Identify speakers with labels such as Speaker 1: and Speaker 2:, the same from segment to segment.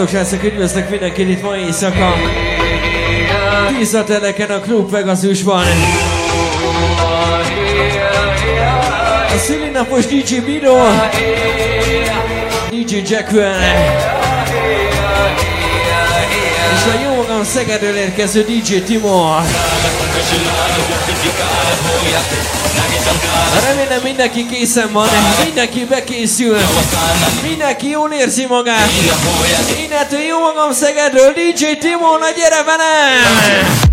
Speaker 1: Szevasztok, srácok, üdvözlök mindenkit itt ma éjszaka. Tízateleken a Klub Pegasusban. A szülinapos DJ Bino, DJ Jackwell, és a jó magam Szegedről érkező DJ Timor. Remélem mindenki készen van, mindenki bekészül, mindenki jól érzi magát. Innentől jó magam Szegedről, DJ Timon, gyere velem!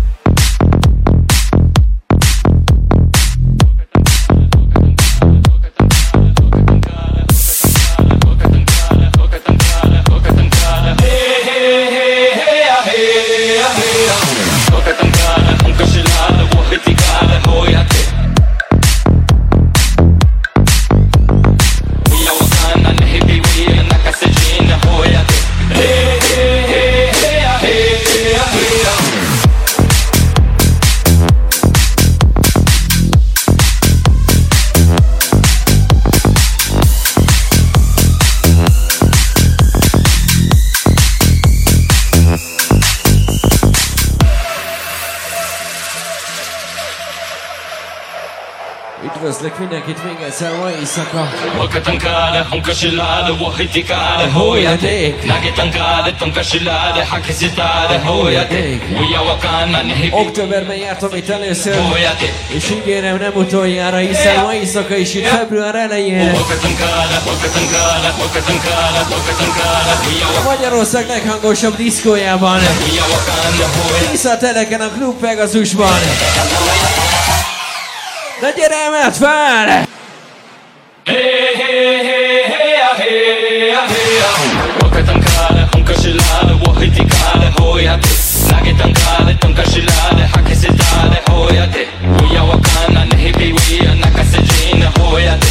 Speaker 1: éjszaka.
Speaker 2: وكتنكاله انكشلاله وحدك على هو يديك ناقي تنكاله تنكشلاله حكي
Speaker 1: Októberben jártam itt először. És ígérem nem utoljára hiszen ma éjszaka is itt február elején. A Magyarország leghangosabb diszkójában.
Speaker 2: Vissza a
Speaker 1: teleken a Klub Pegasusban. De gyere, mert fel!
Speaker 2: Hey, hey, hey, hey, hey, hey. وقت انكار هم كشلال وحدي قال هو يا دي ناقي تنقال تم كشلال حكي سدال هو يا دي ويا وكان نهي بي ويا نكسجين هو يا
Speaker 3: دي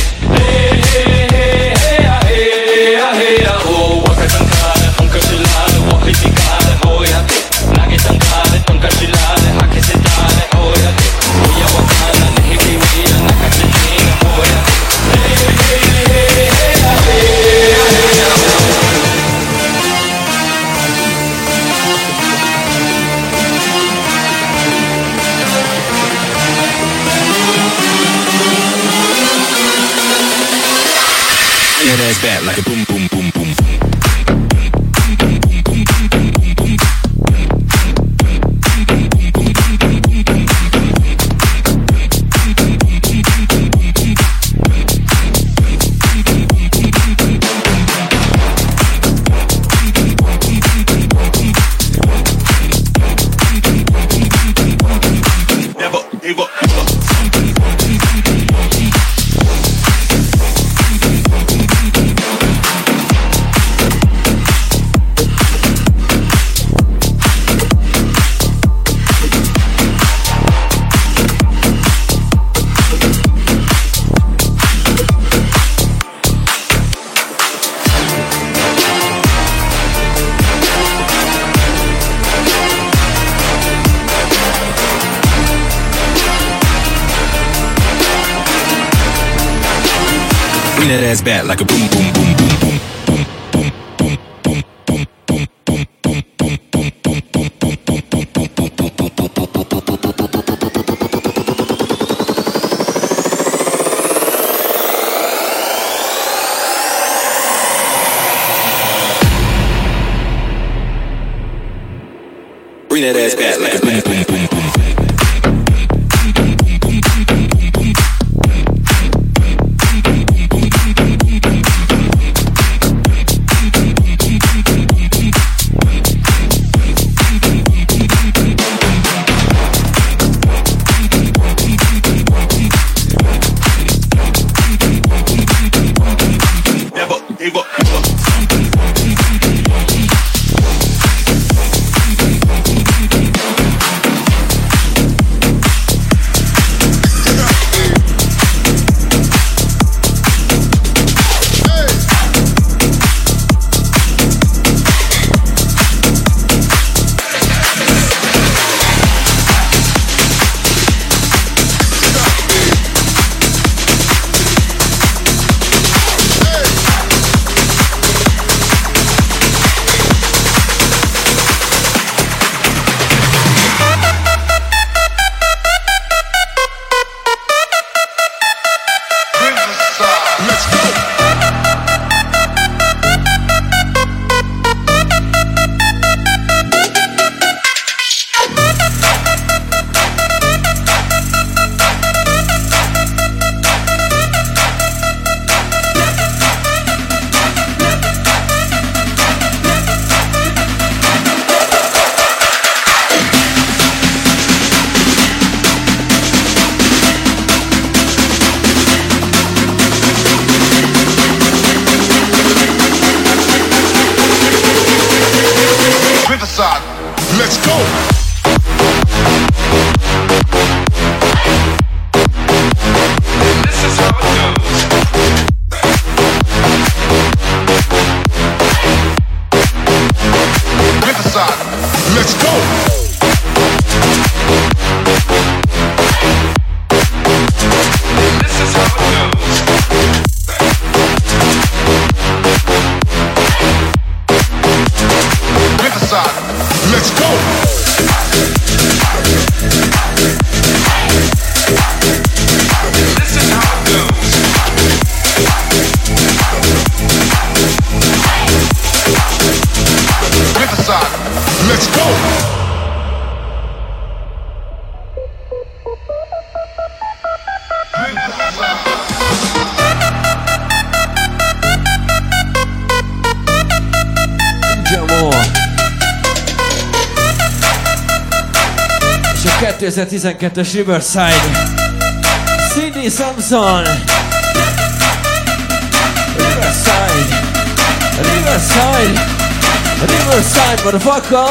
Speaker 3: ass back like a boom, boom,
Speaker 1: 2012-es Riverside. Cindy Samson. Riverside. Riverside. Riverside, motherfucker.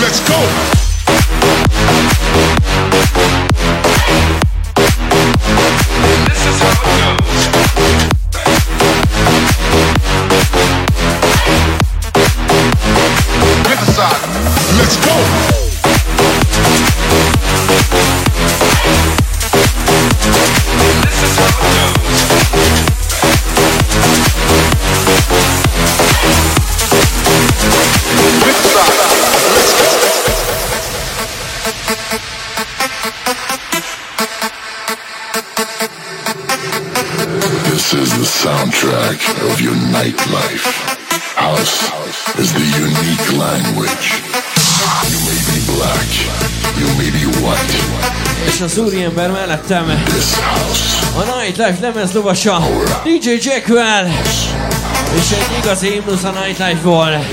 Speaker 4: Let's go.
Speaker 1: Úriember mellettem a Nightlife lemez lovasa DJ Jackwell és egy igazi himnusz a Nightlife-ból.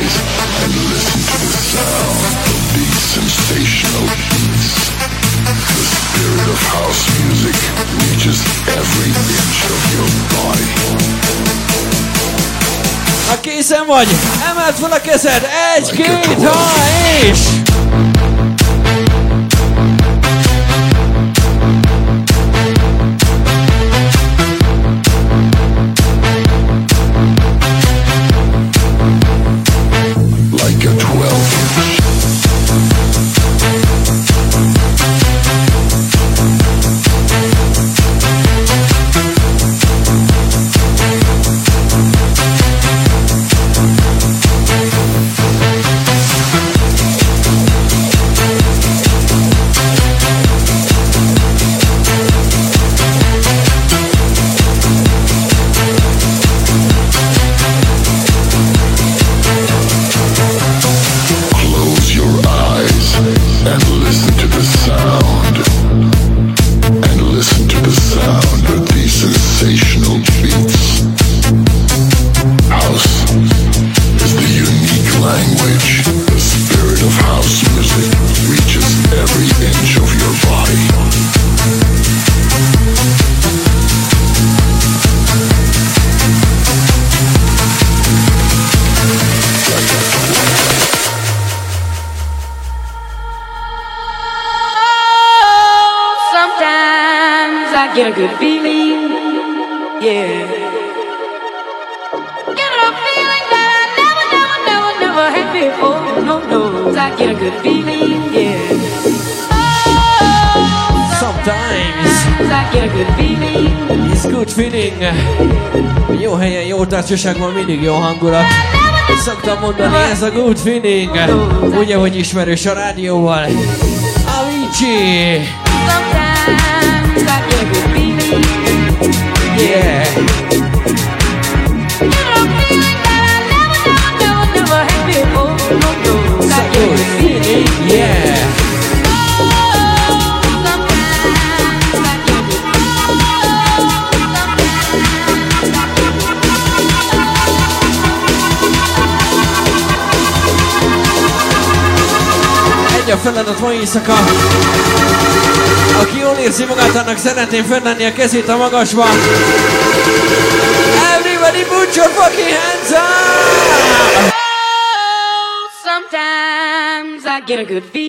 Speaker 5: spirit of.
Speaker 1: Ha készen vagy, emeld fel a kezed, egy, két, ha, és...
Speaker 6: before. No, no, I get a good feeling, yeah. Oh,
Speaker 1: Sometimes
Speaker 6: I get a good feeling.
Speaker 1: it's good feeling. Jó helyen, jó társaságban mindig jó hangulat. Szoktam mondani, ez a good feeling. Ugye, hogy ismerős a rádióval. Avicii!
Speaker 6: Sometimes I get a good feeling.
Speaker 1: Yeah! Megy a feladat ma éjszaka. Aki jól érzi magát, annak szeretném fenntenni a kezét a magasba. Everybody put your fucking hands up!
Speaker 6: Oh, sometimes I get a good feel.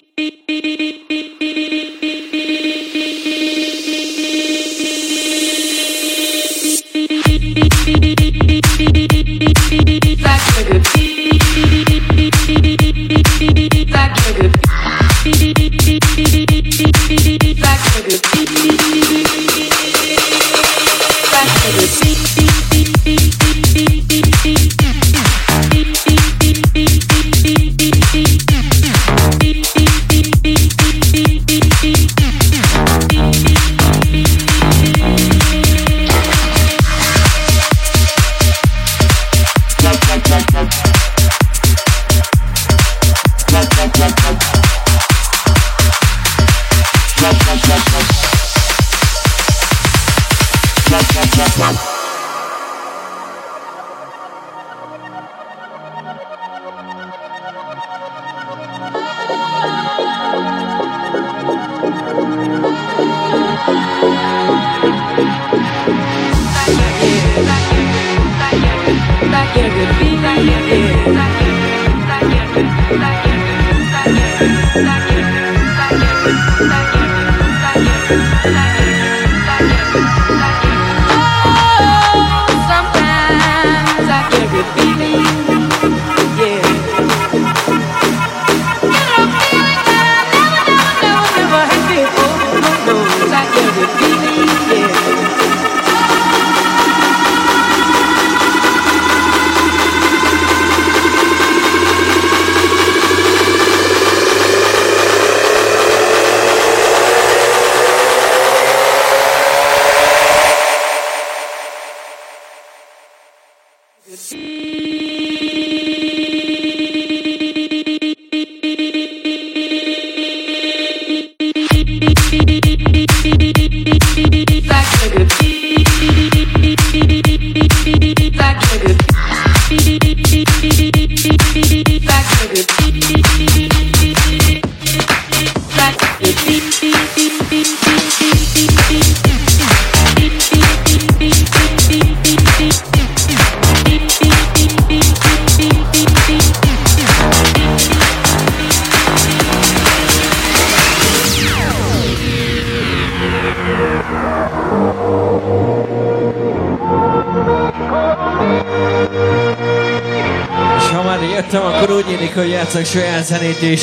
Speaker 1: Zenét is.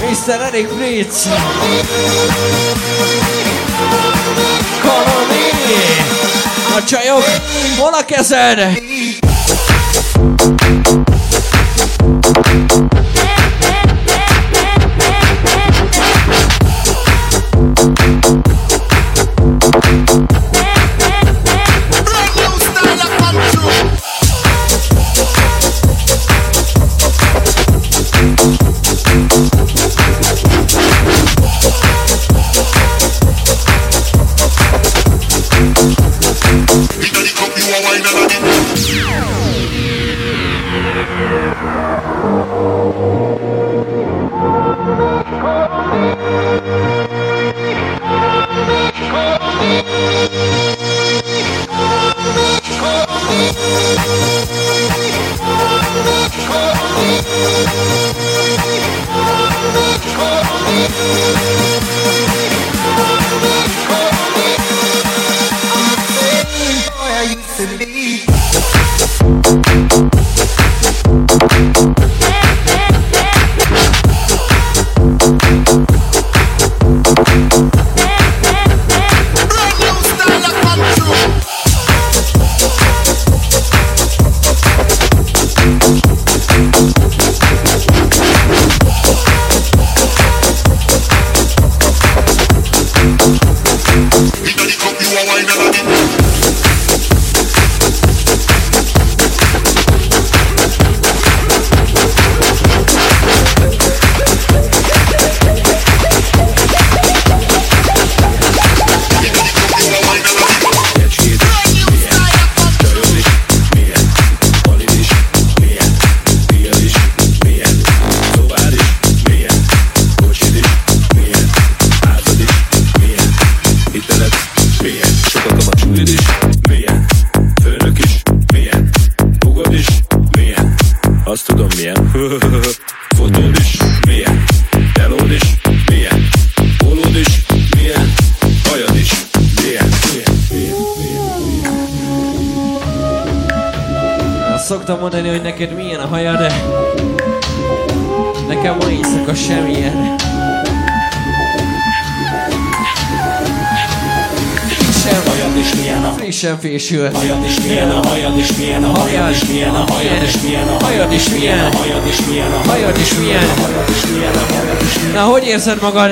Speaker 1: Mr. Eric Fritz! Koloni! A csajok, hol a kezed? frissült. Hajad is milyen a hajad
Speaker 7: is milyen a hajad is milyen a hajad is milyen a hajad is milyen a hajad is milyen a
Speaker 1: hajad is milyen
Speaker 7: a
Speaker 1: hajad is milyen
Speaker 7: a hajad is milyen.
Speaker 1: Na, hogy érzed magad?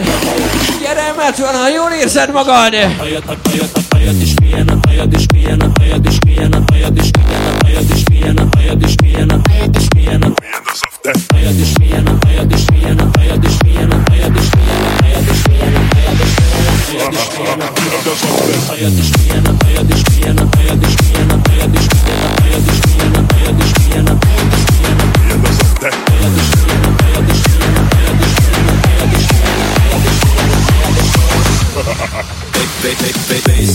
Speaker 1: Gyere, mert van, ha jól érzed magad!
Speaker 7: Hajad, hajad, hajad is milyen a hajad is milyen a hajad is milyen a hajad is milyen
Speaker 2: bass.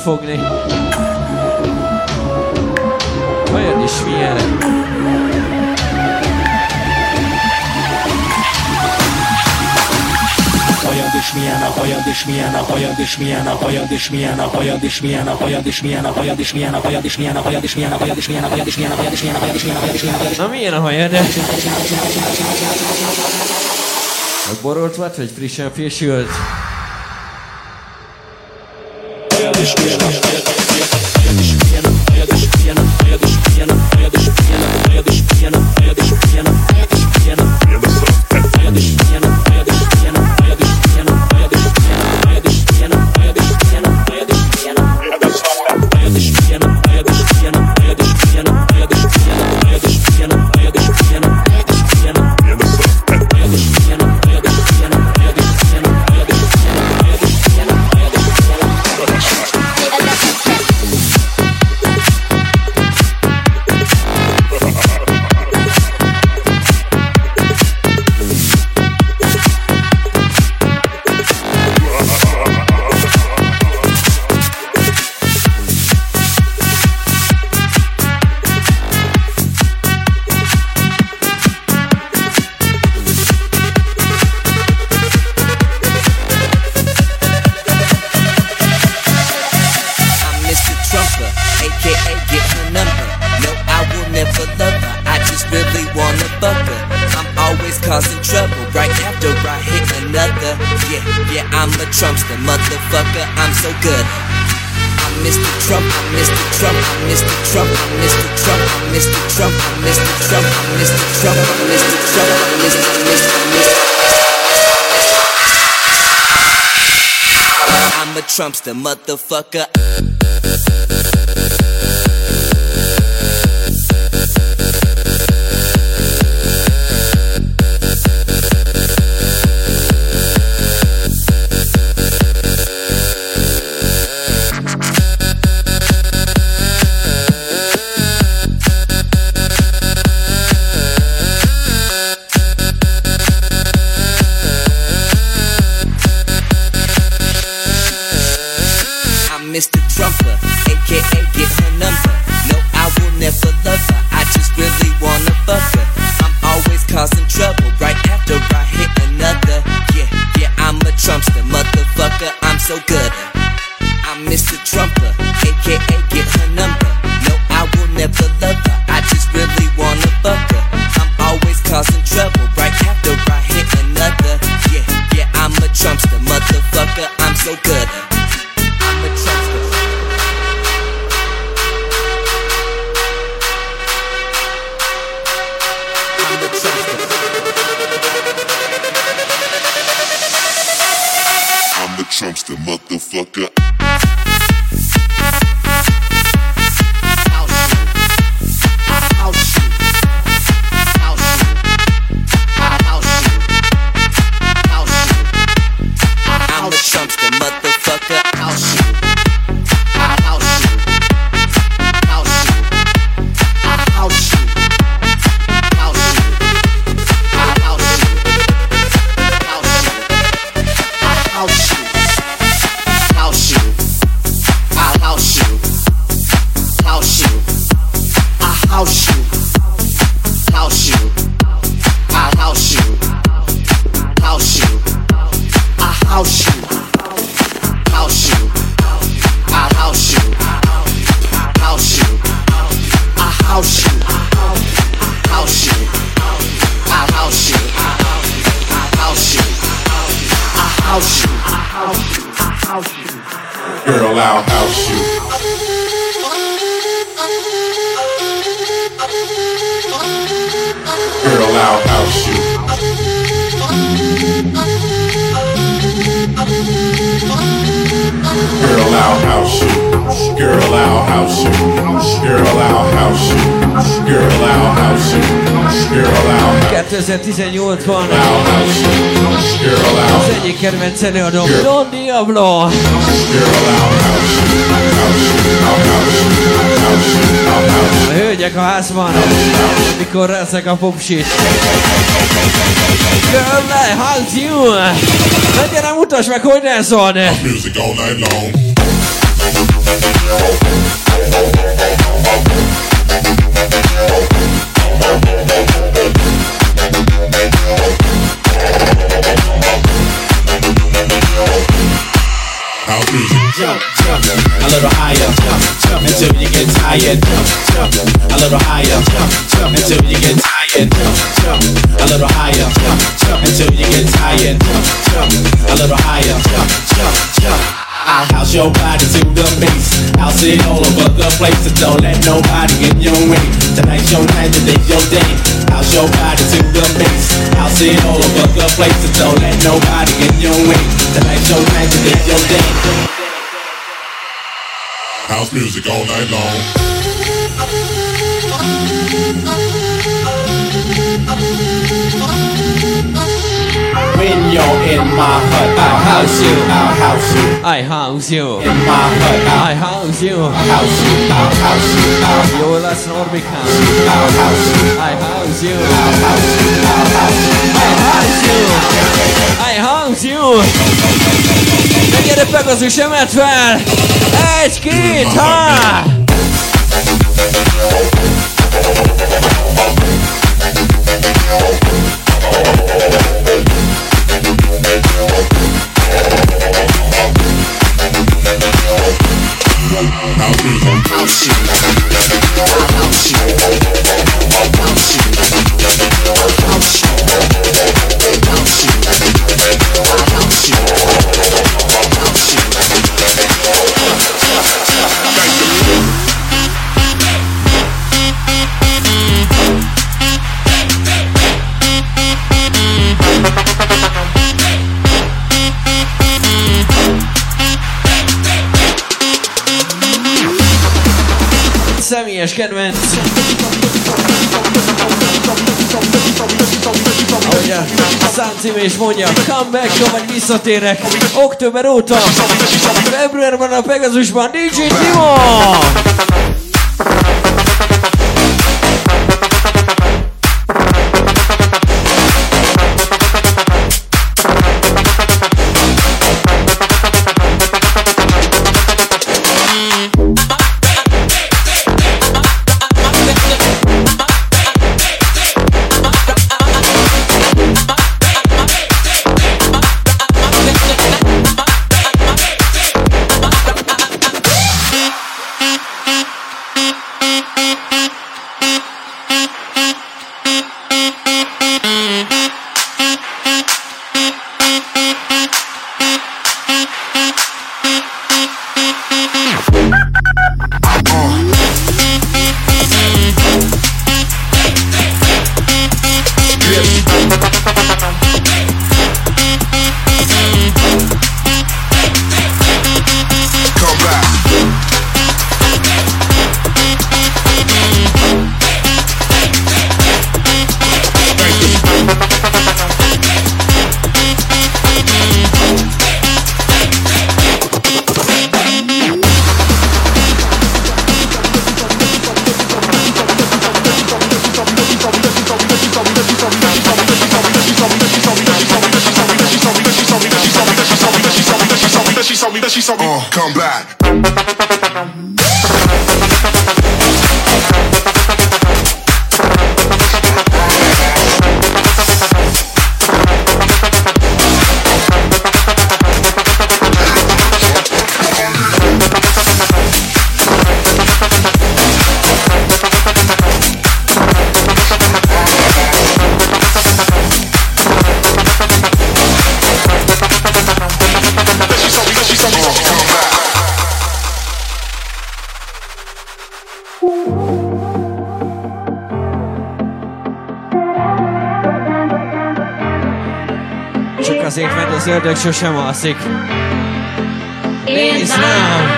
Speaker 2: fogni. Vajon is milyenek?
Speaker 1: hajad és milyen a hajad és milyen a hajad és milyen a hajad és milyen a hajad és milyen a hajad és milyen a hajad és milyen a hajad és milyen a hajad és milyen a hajad és milyen a hajad és milyen a hajad és milyen a hajad és milyen a hajad és milyen a hajad
Speaker 2: Na milyen a hajad? Megborult vagy, vagy frissen fésült?
Speaker 8: the motherfucker.
Speaker 1: Mikor leszek a popsit. Girl, I house you. Na gyere, mutasd meg, hogy leszol.
Speaker 9: Music all night long. House music.
Speaker 7: Jump, jump, a little higher, jump, jump until you get tired. Jump, jump, a little higher, jump, jump until you get tired. Jump, a little higher, jump, jump until you get tired. Jump, a little higher, jump, jump, jump. I'll house your body to the base. I'll sit all over the place, so don't let nobody in your way. Tonight's your night, today's your day. House your body to the base. I'll sit all over the place, so don't let nobody in your way. Tonight's your night, today's your day.
Speaker 9: House music all night long.
Speaker 7: When you're in my hut, I'll house you, I'll house you.
Speaker 1: I house you.
Speaker 7: In my hut,
Speaker 1: I
Speaker 7: I'll
Speaker 1: house you.
Speaker 7: house you, I'll house you, I'll
Speaker 1: Jó lesz Norbikám.
Speaker 7: I'll house you,
Speaker 1: I house you.
Speaker 7: I'll house you, I'll house you.
Speaker 1: I house you. I house you. Na gyere Pegasus, emeld fel. Egy, két, ha! Számcím is mondja, comeback vagy visszatérek. Október óta, februárban a Pegasusban DJ Timo! Sosem alszik.
Speaker 10: Én
Speaker 1: Nézd rám,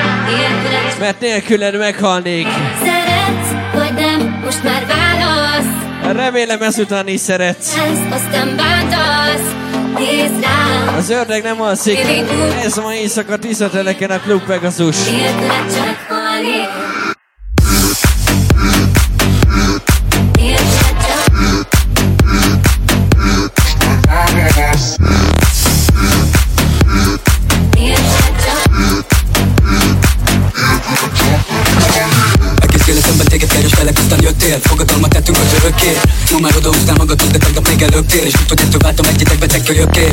Speaker 1: mert nélküled meghalnék.
Speaker 10: szeretsz, vagy nem, most már válasz.
Speaker 1: Remélem ezután is szeretsz.
Speaker 10: Aztán bántasz, nézd rám.
Speaker 1: Az ördög nem alszik. Ez ma éjszaka tiszteleken a Klub Pegasus.
Speaker 10: Értelek csak halni.
Speaker 11: Ma már odaúztál magadhoz, de tegnap még előttél És tudod, ettől váltam egyetek beteg kölyökké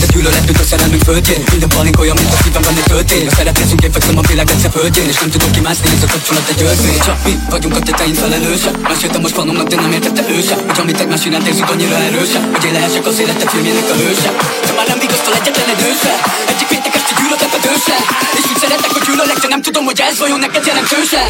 Speaker 11: De gyűlöletünk a szerelmünk földjén. Minden palink olyan, mint a szívemben egy töltény A szeretnézünk, én fekszem a világ egyszer földjén. És nem tudok kimászni, ez a kapcsolat egy örvény Csak mi vagyunk a tetein felelőse. Meséltem most fanomnak, de nem értette ő sem Hogy amit egymás iránt érzünk annyira erőse. Hogy én lehessek az életed filmjének a hőse. De már nem vigasztol egyetlen egy őse Egyik péntek este gyűlöltek a dőse. És úgy szeretek, hogy gyűlölek, de nem tudom, hogy ez vajon neked jelentőse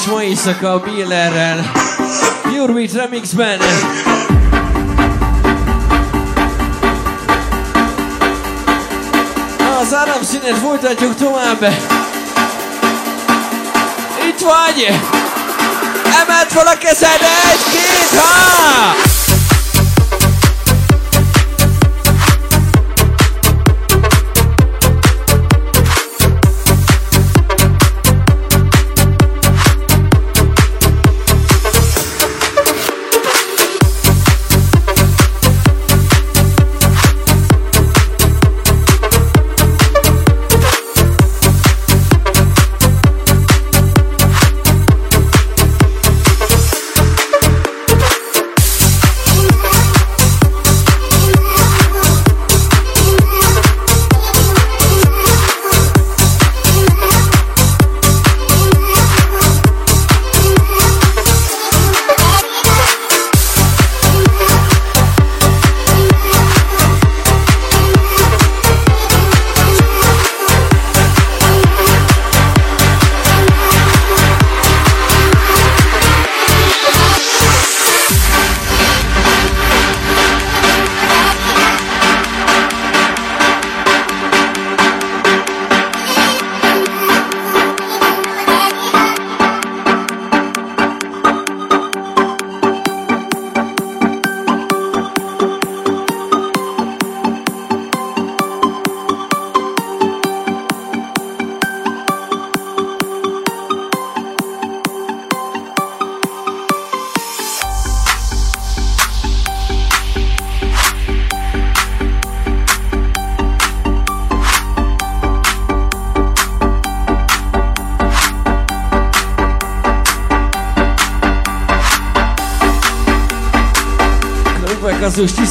Speaker 1: tájszólás ma éjszaka a Billerrel. Pure Beat Remixben. Az áramszínet folytatjuk tovább. Itt vagy! Emeld fel a kezed! Egy, két, ha!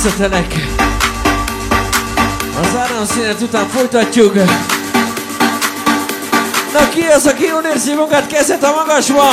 Speaker 12: visszatelek. Az áramszünet után folytatjuk. Na ki az, aki jól érzi magát, kezet a magasba!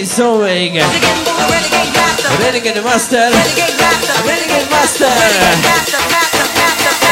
Speaker 12: is sewing.
Speaker 1: Renegade Master.
Speaker 12: Renegade Master.
Speaker 1: Renegade Master.
Speaker 12: Renegade Master.
Speaker 1: Renegade Master.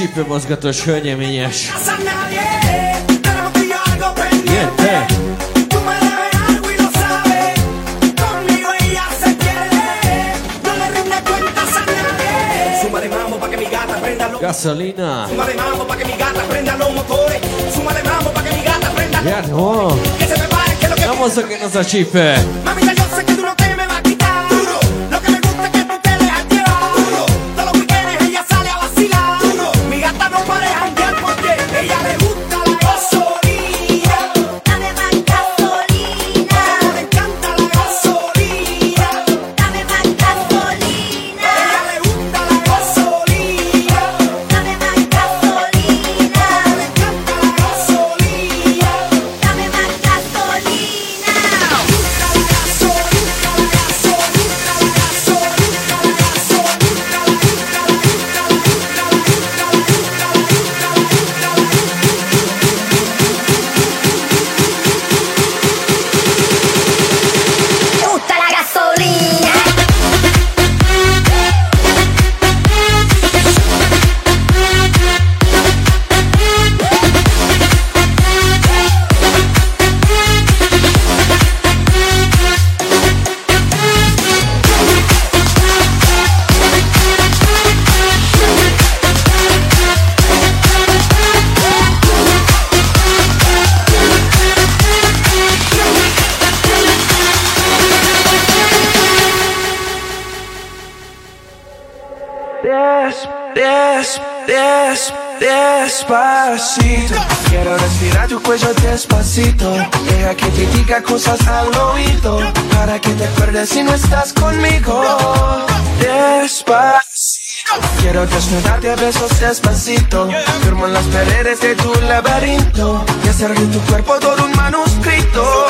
Speaker 1: csípőmozgatós hölgyeményes.
Speaker 13: Ilyen, te!
Speaker 1: Gasolina.
Speaker 13: Súmale mambo que mi gata prenda los motores. Mambo
Speaker 14: despacito. Quiero respirar tu cuello despacito. Deja que te diga cosas al oído. Para que te acuerdes si no estás conmigo. Despacito. Quiero desnudarte a besos despacito. Firmo en las paredes de tu laberinto. Y hacer de tu cuerpo todo un manuscrito.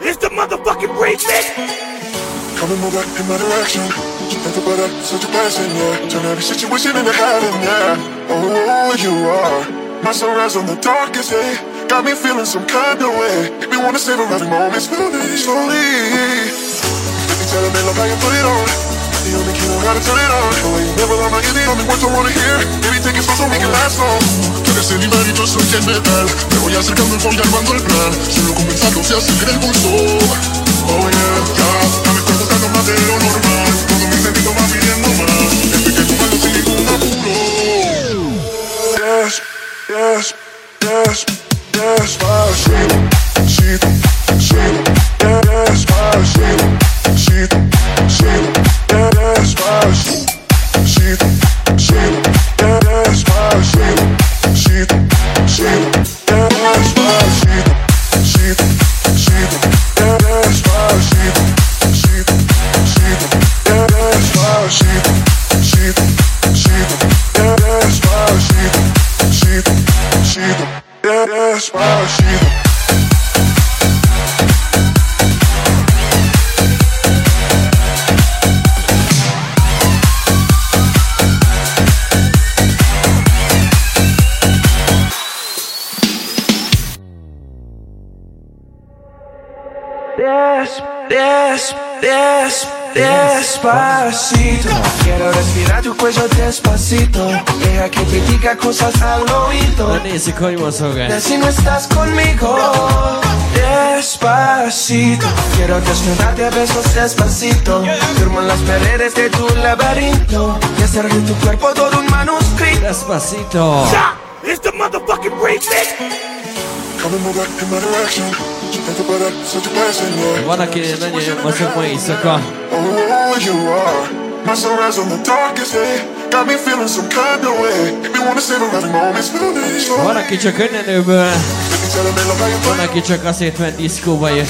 Speaker 13: It's the motherfucking remix.
Speaker 15: Come and move back in my direction. Think I'm such a blessing, yeah. Turn every situation into heaven, yeah. Oh, you are my sunrise on the darkest day. Got me feeling some kind of way. Make me wanna savor every moment slowly, slowly. Baby, tell me love how you put it on. The only key know how to turn it on. Oh, you never lie, you're the only words I wanna hear. It slow so we can last long. Tú eres el imán y yo soy el metal. Me voy acercando y voy armando el plan. Solo comenzando se acelera el pulso. Oh yeah, ya, ya me estoy gustando más de lo normal. Yes, yes, yes, my Sheila, Sheila, Sheila, yes, my Sheila, Sheila, Sheila. Splash, splash,
Speaker 14: des, des, despacito. Quiero respirar tu cuello despacito. Deja que te diga cosas al oído. De si no estás conmigo, despacito. Quiero desnudarte a besos despacito. Firmo en las paredes de tu laberinto. Y hacer de tu cuerpo todo un manuscrito.
Speaker 1: Despacito.
Speaker 13: It's the motherfucking remix.
Speaker 15: Come and move back in my direction.
Speaker 1: Guarda che non è ma se
Speaker 15: poi you are. My sunrise on the darkest day. Got me feeling some kind of way. Make me wanna save around moments
Speaker 1: Van aki
Speaker 15: wanna
Speaker 1: Van aki csak azért ment diszkóba
Speaker 15: jön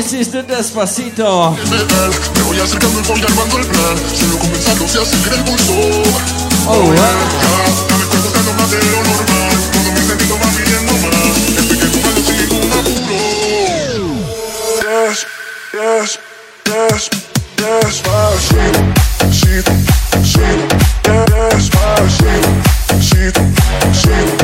Speaker 1: This is the Despacito. Oh.
Speaker 16: Yes, yes, yes, my sheep, sheep, sheep. Yes, my sheep, sheep, sheep.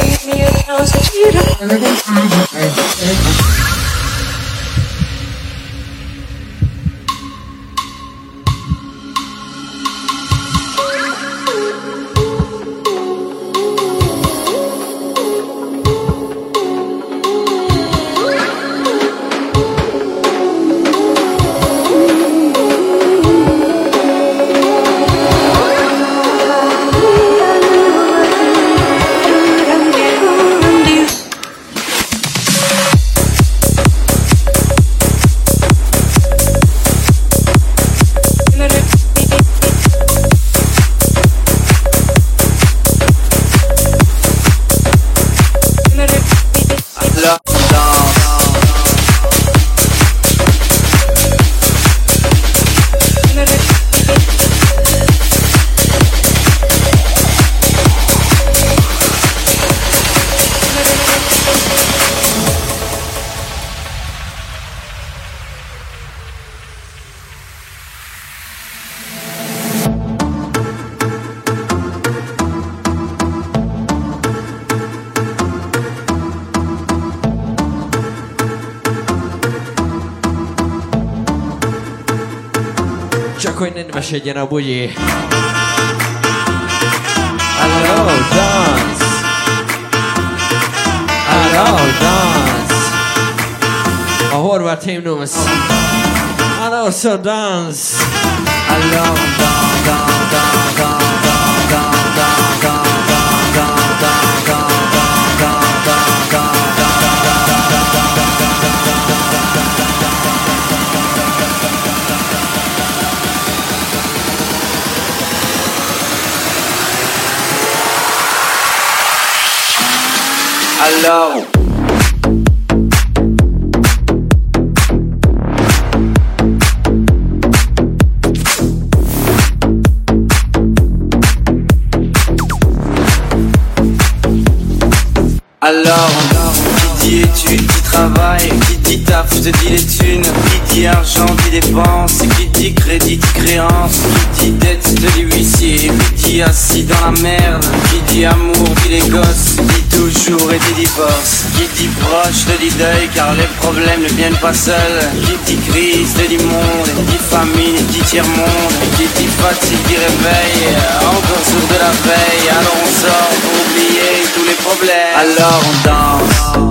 Speaker 1: Csak hogy nedvesedjen a bugyi. Hello, dance! Hello, dance! A horvát himnusz. Hello, so dance! Hello, dance, dance, dance,
Speaker 17: Alors. Alors, qui dit études, dit travail, qui taf, te dit les thunes, qui dit argent, dit dépenses, qui dit crédit, dit créance, qui dit dette, te dit huissier, qui dit assis dans la merde, qui dit amour, dit les gosses, dit toujours et dit divorce, qui dit proche, te dit deuil, car les problèmes ne viennent pas seuls, qui dit crise, te dit monde, qui dit famine, dit tiers-monde, qui dit fatigue, dit réveil, encore sourd de la veille, alors on sort pour oublier tous les problèmes, alors on danse.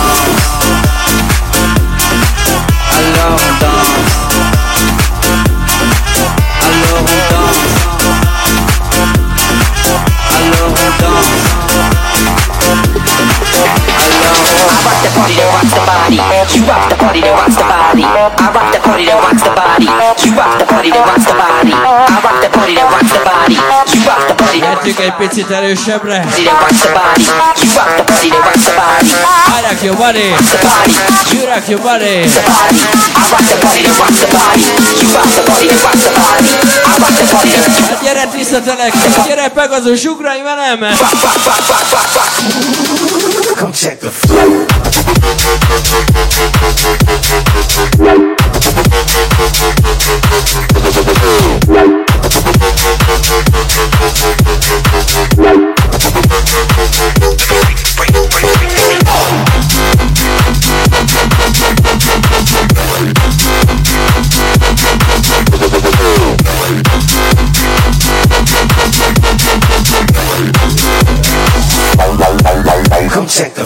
Speaker 12: You rock the party that rocks the body. I rock the party that rocks the body. You rock the party that rocks the body. I rock the party that rocks the body. You rock the party that
Speaker 1: egy
Speaker 12: rocks the body. You rock the party that rocks the body.
Speaker 1: I rock your body. You rock your body.
Speaker 12: I rock the party that rocks the body. You rock the party that rocks the body. I rock the party that
Speaker 1: Hát gyere tisztetelek, gyere Pegazus, ugrálj velem!
Speaker 18: Come check the flow. check the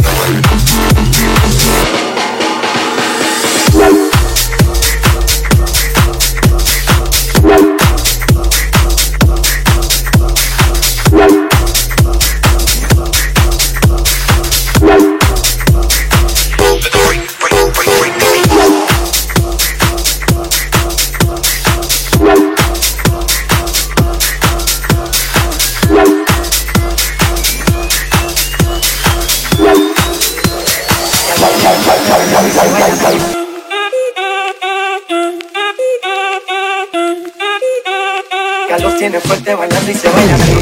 Speaker 19: y se baila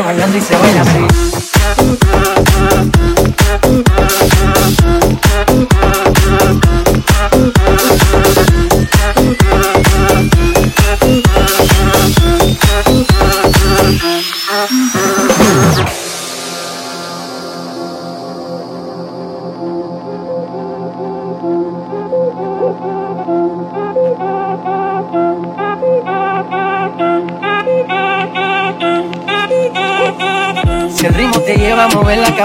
Speaker 19: bailando y se baila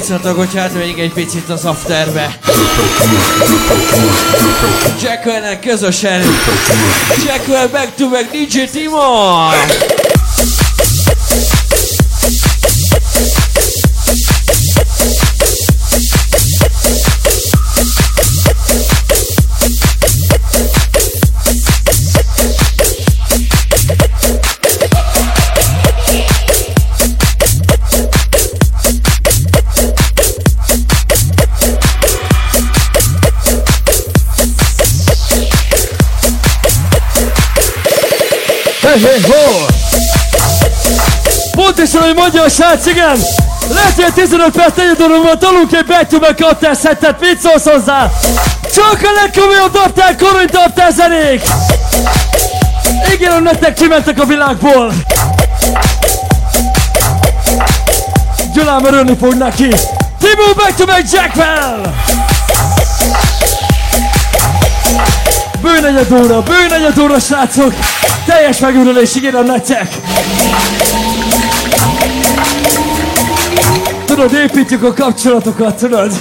Speaker 1: Szóltok, hogy átmegyünk egy picit az afterbe? Jackwell-nek közösen. Jackwell back to back DJ Timon!
Speaker 20: Ho! Pontosan, hogy mondja a srác, igen! Lehet, hogy 15 perc negyedoromban tolunk egy back to back cocktail szettet, mit szólsz hozzá? Csak a legkomolyabb dartál, korony dartál zenék! Ígérem nektek kimentek a világból! Gyulán örülni fog neki! Timo back to back Jackwell! Bő negyed óra, bő negyed óra, srácok! Teljes megőrülés ígérem nektek! Tudod, építjük a kapcsolatokat, tudod?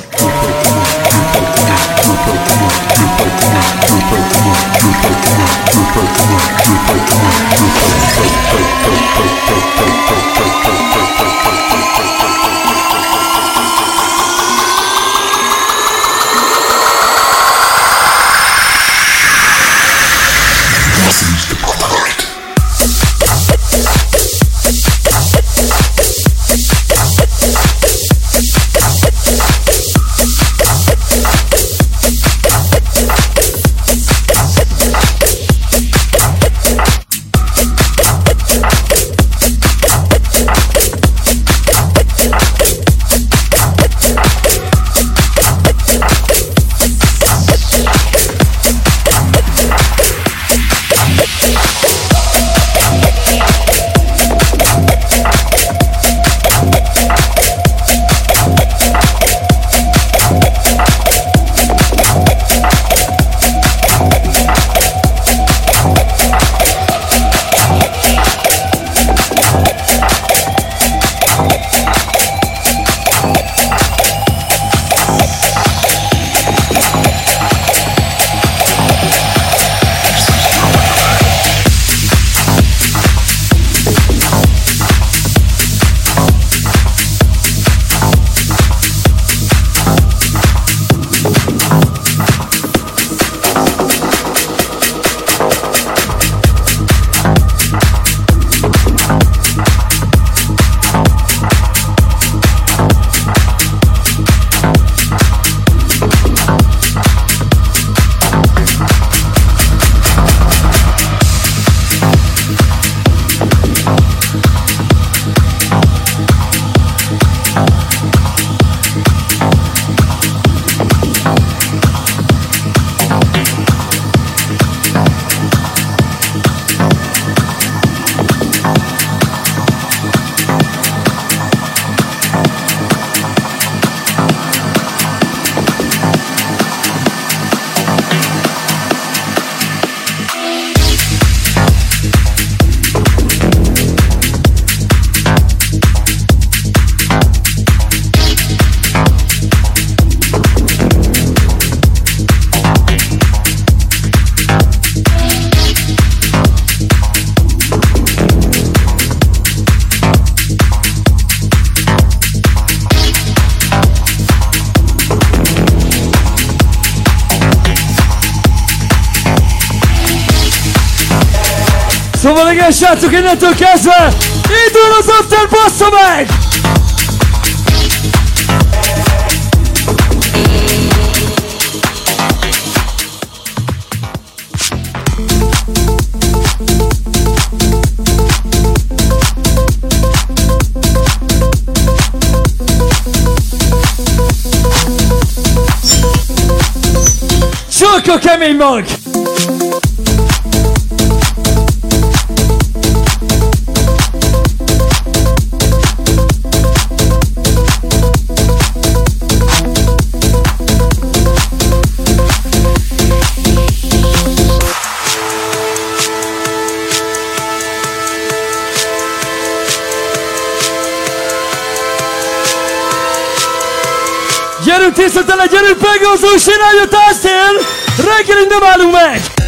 Speaker 20: lasciato che nel tuo caso idolo sotto il vostro back Choco Camel Monk! Gyerünk tisztetele, gyerünk meghozzunk, csináljuk tásztél! Reggelig nem állunk meg!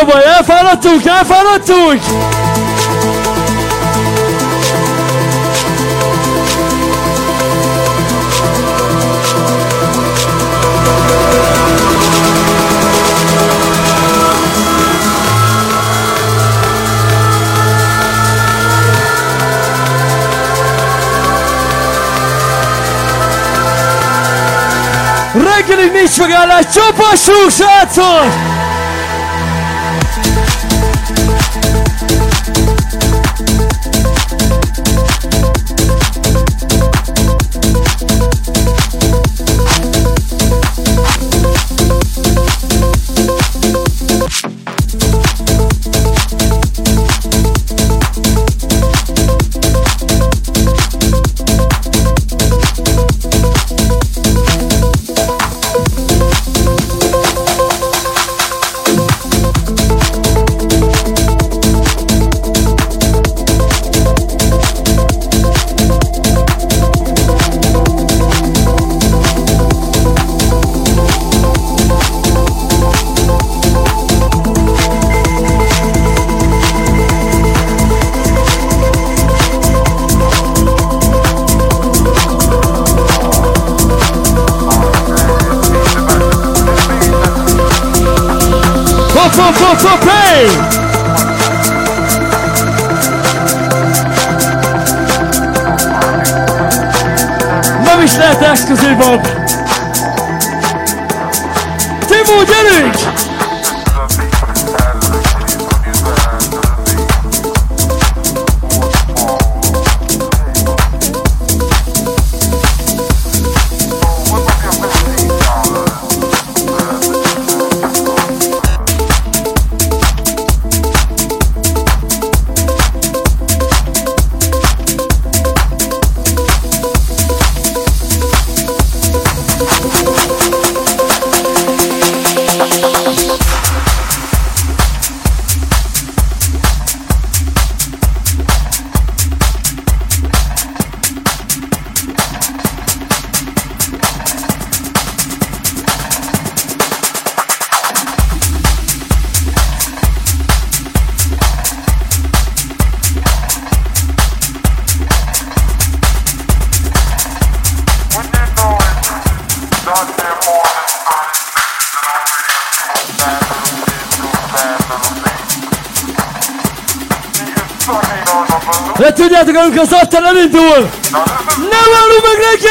Speaker 20: cowboy, even naartoe, even! Rekening niet vergaan, laat je op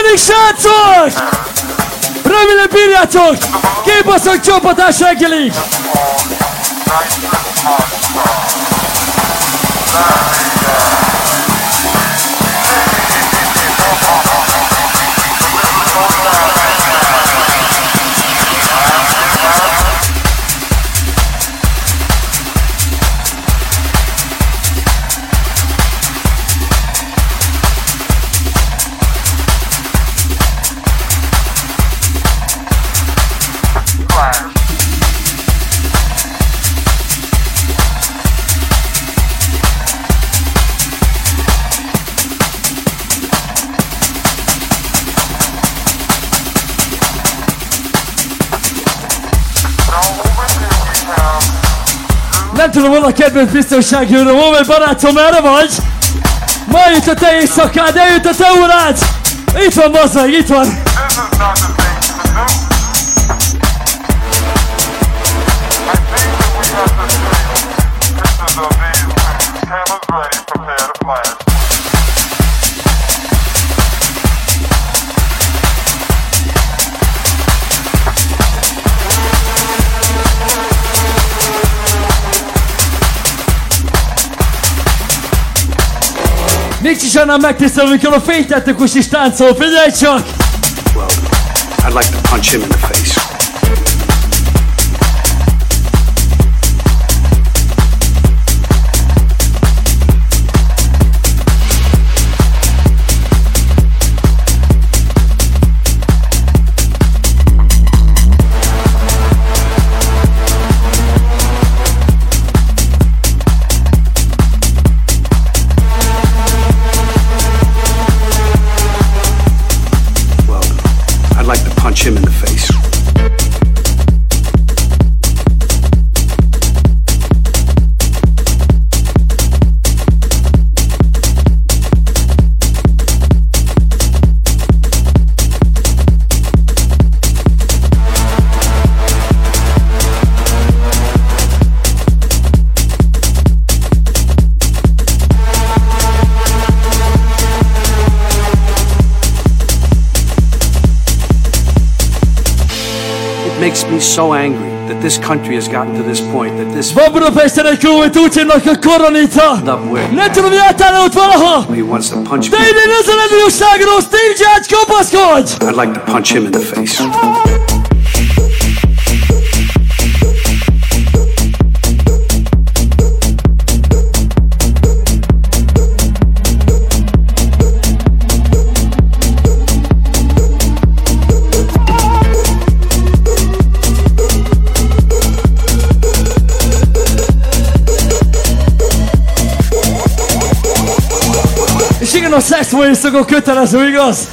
Speaker 20: meg reggelig, srácok! Remélem bírjátok! Kibaszott csapatás reggelig! Nem tudom, hol a kedvenc biztonsági őröm, vagy barátom, merre vagy? Ma jött a te éjszakád, eljött a te órád! Itt van, bazd meg, itt van! Kocsisanán megtisztelünk jól a fényt tette Kocsis táncoló, figyelj csak!
Speaker 21: Well, I'd like to punch him in the face. so angry that this country has gotten to this point that this
Speaker 20: не тървята не отвораха.
Speaker 21: He wants to punch me. I'd like to punch him in the face.
Speaker 20: A szex kötelező, igaz?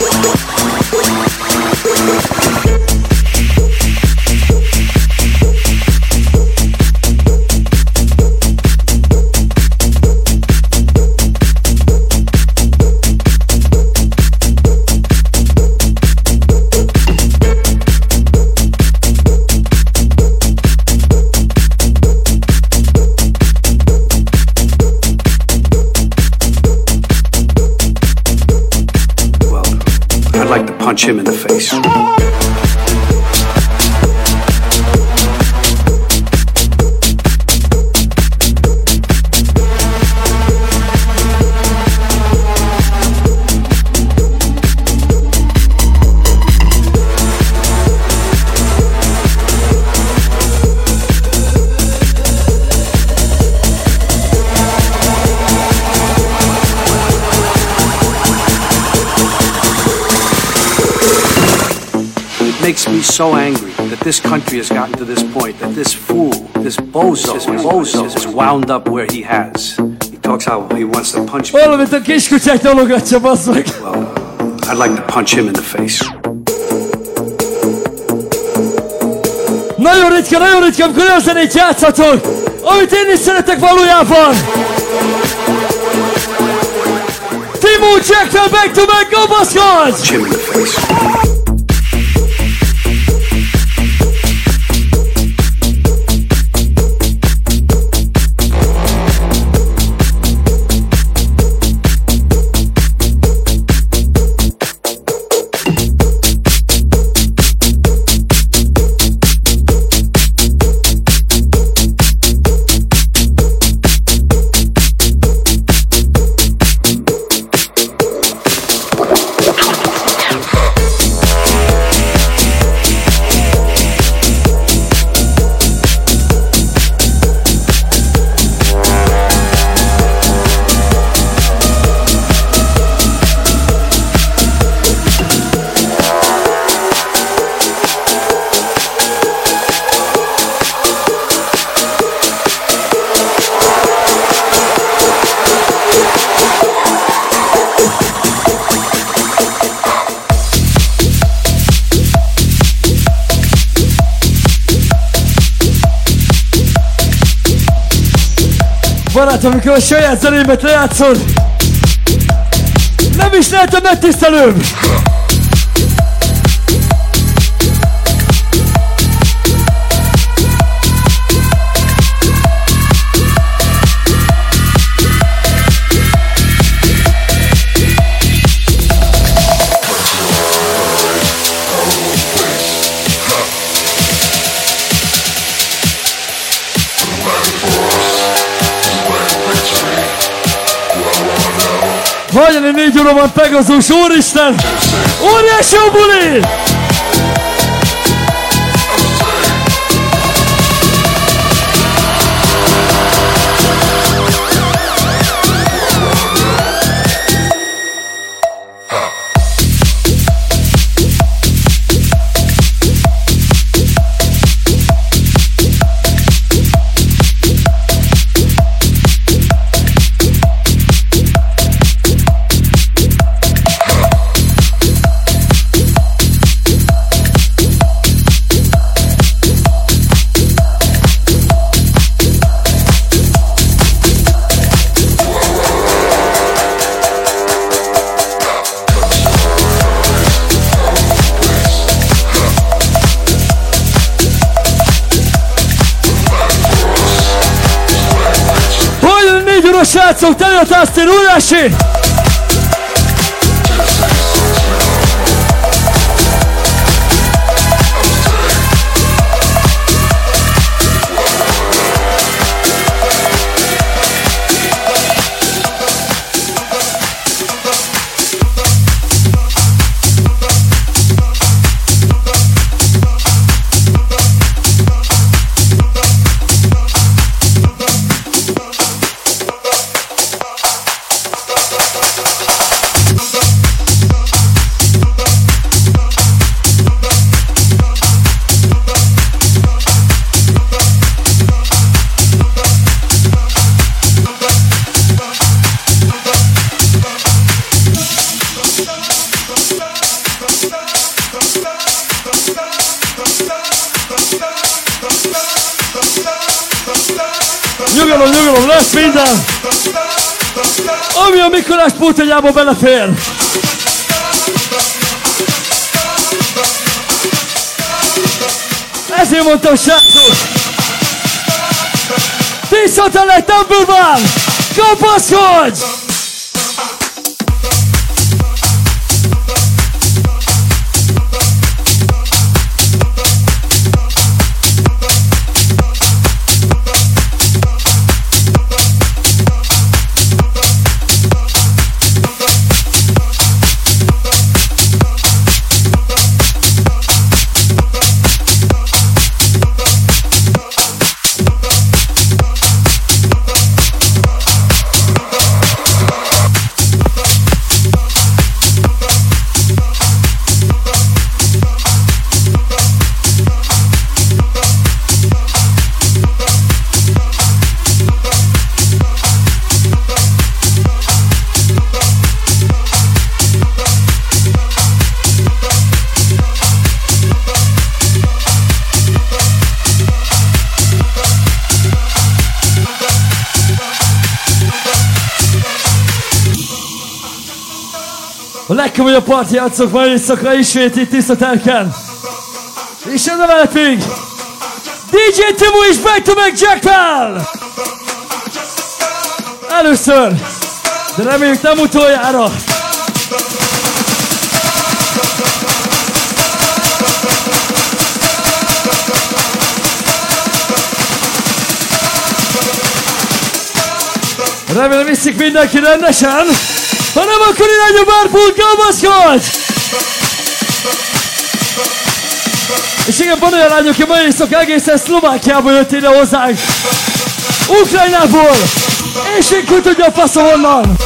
Speaker 21: This country has gotten to this point, that this fool, this bozo, this bozo is wound up where he has. He talks how he wants to punch me.
Speaker 20: Valamit a kiskutyák nyalogatja, bassz meg!
Speaker 21: I'd like to punch him in the face.
Speaker 20: Nagyon ritka, nagyon ritka, amikor olyan zenét játszatok, amit én is szeretek valójában! Timo, check the back to back, go baszkodj!
Speaker 21: Him in the face.
Speaker 20: Amikor a saját zenémet lejátszod, nem is lehet a megtisztelőbb! Hajnali négy óra van Pegazus, úristen! Óriási a buli! Eno, tas të nuna pultanyába belefér! Ezért mondtam, srácok! Tisztatan egy tamburban! Kapaszkodj! Legkomolyabb partjátszok ma éjszaka ismét itt tisztatelken. És ez a veletünk DJ Timo is back to back Jackpal! Először, de reméljük nem utoljára. Remélem viszik mindenki rendesen. Ha nem, akkor irány a bárpult, kapaszkodj! És igen, van olyan lányok, aki ma éjszaka egészen Szlovákiából jött ide hozzánk. Ukrajnából! És én ki tudja a faszom honnan!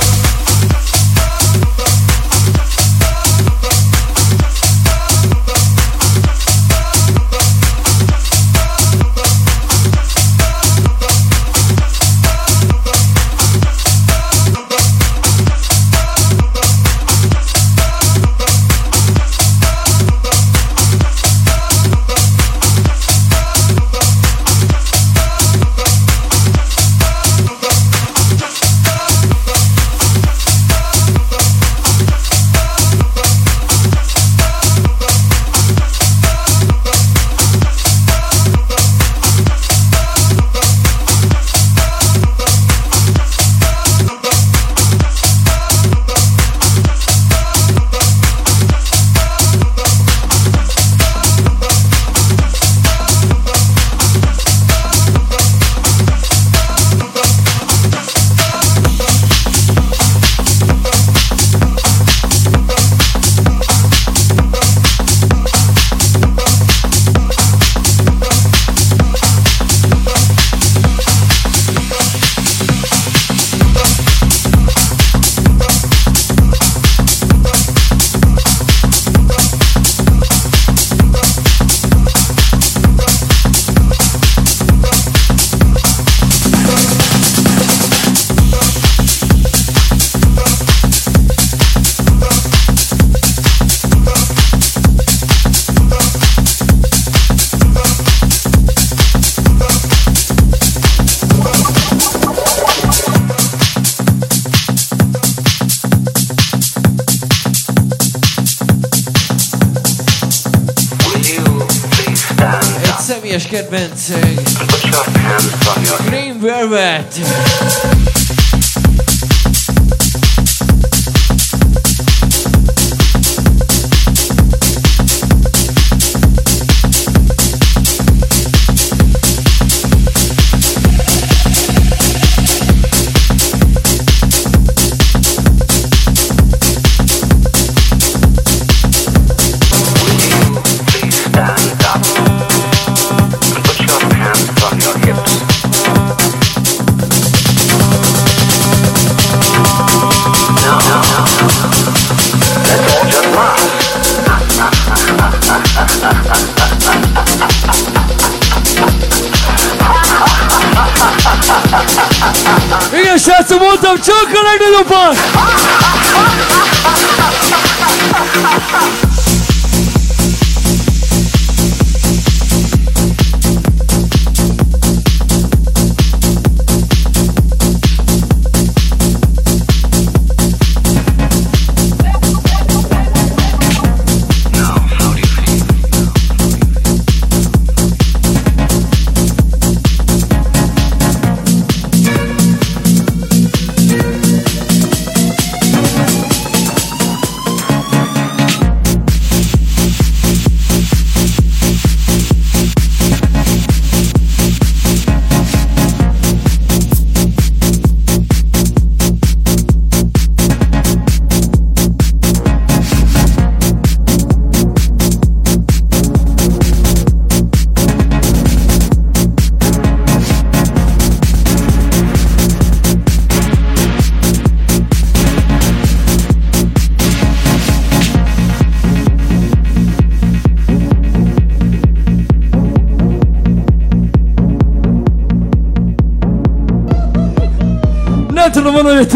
Speaker 20: сейчас ему там чоколадную пас.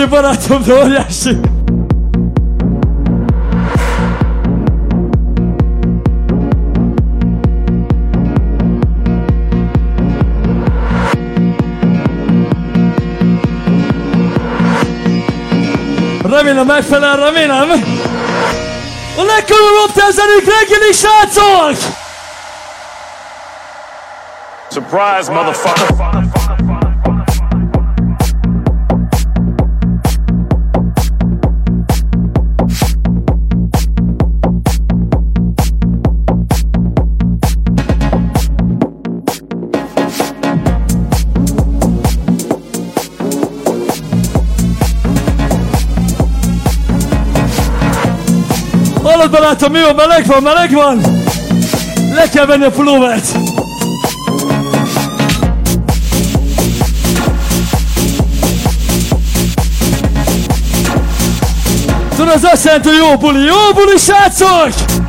Speaker 20: det är bara att de I'm. Remélem megfelel, remélem! A legkomorabb reggeli srácok!
Speaker 22: Surprise, motherfucker!
Speaker 20: Barátom, mi van? Meleg van, meleg van? Le kell venni a pulóvert. Tudod, az azt jelenti, hogy jó buli, jó buli, srácok!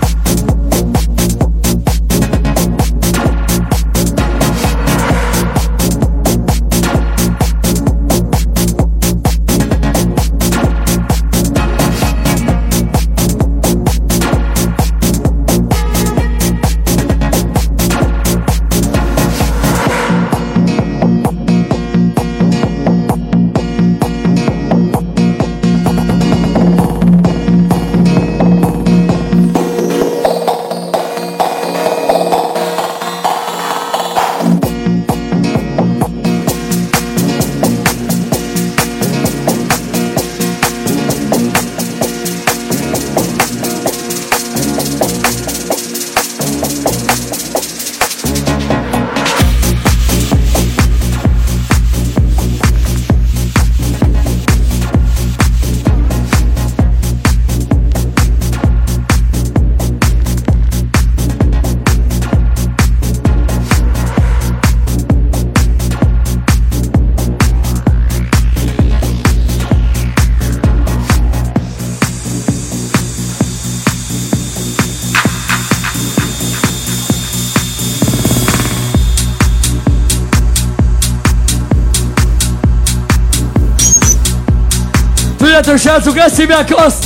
Speaker 20: Tudjátok, srácok, ezt hívják azt!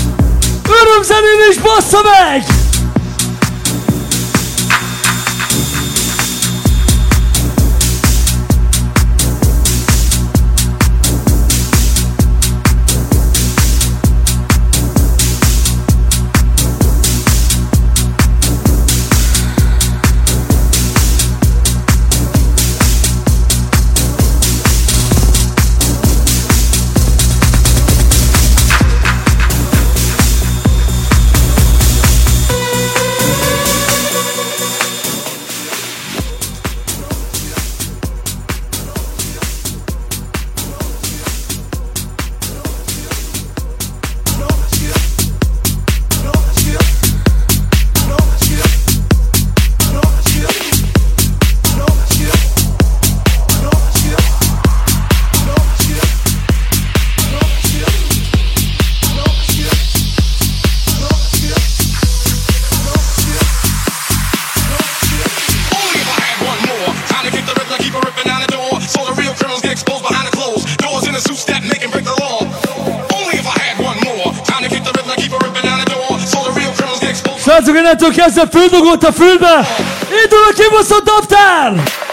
Speaker 20: Örömzenén is bassza meg! innentől kezdve fölbogott a földbe, indul a kibaszott naptár!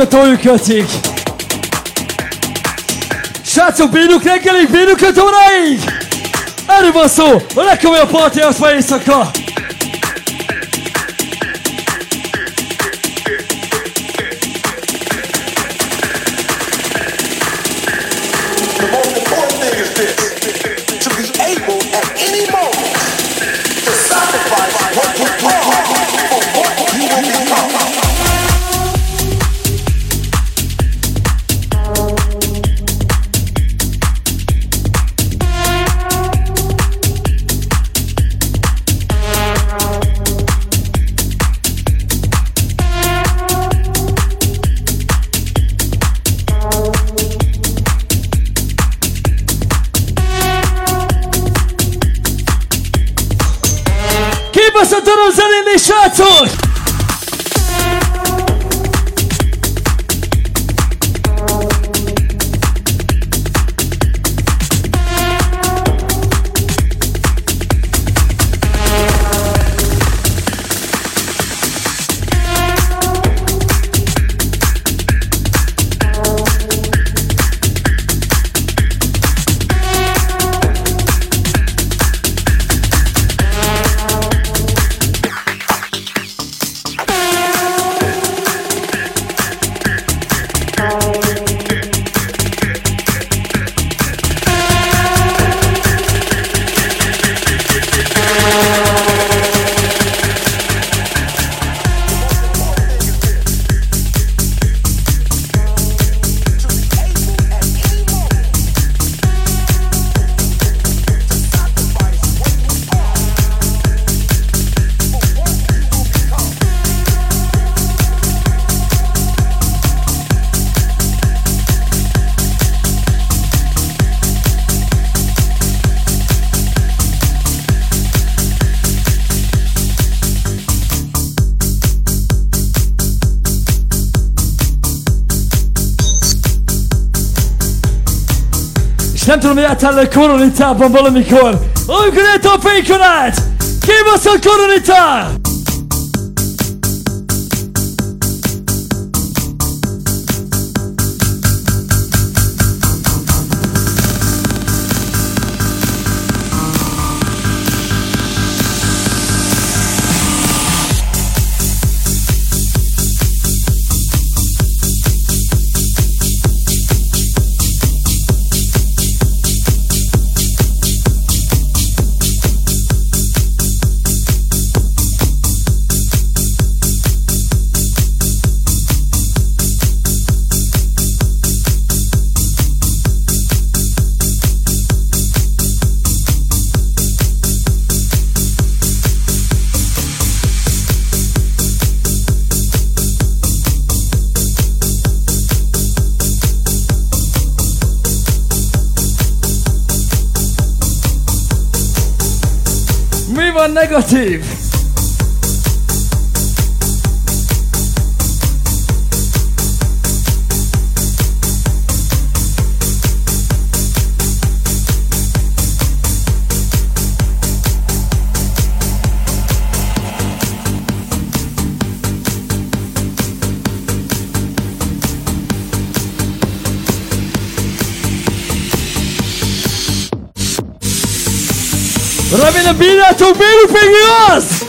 Speaker 22: a
Speaker 20: toljukatig. Srácok, bírjuk reggelig, bírjuk 5 óráig! Erről van szó, a legkomolyabb parti az ma éjszaka!
Speaker 13: centrum jata lekurnica bombolemi kor. Ovim kada je to
Speaker 20: fejkonat! Kima sa kurnica! negative. Espírito Bíblia, Pinhas!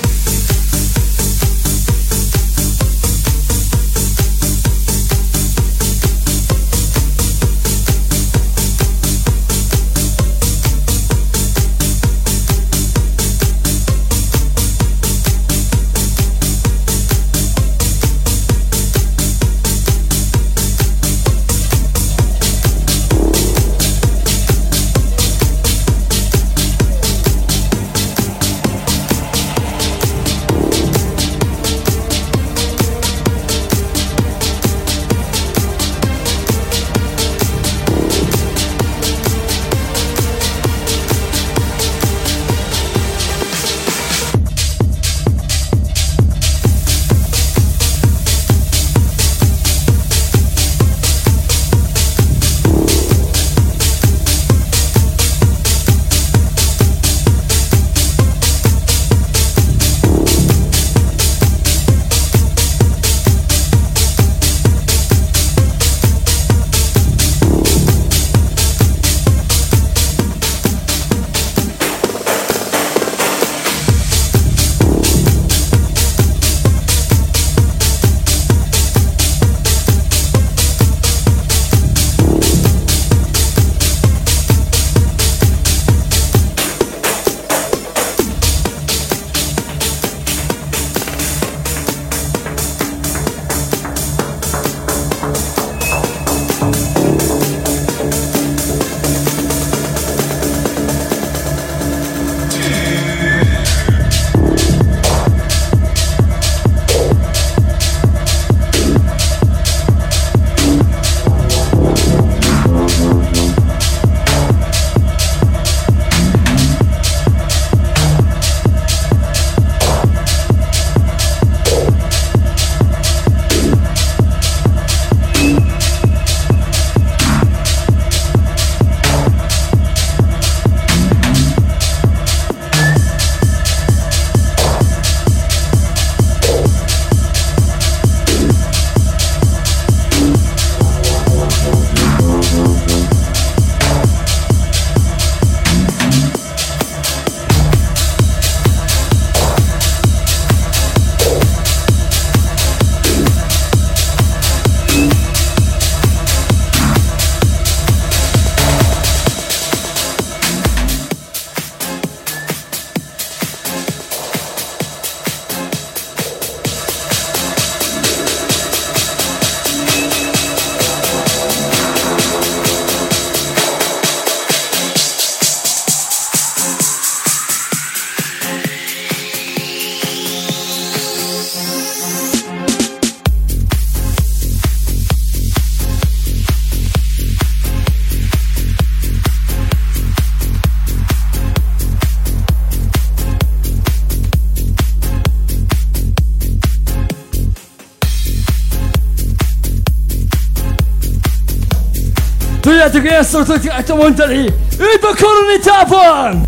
Speaker 20: Tudjátok, ezt szoktuk mondani? Itt a koronitában!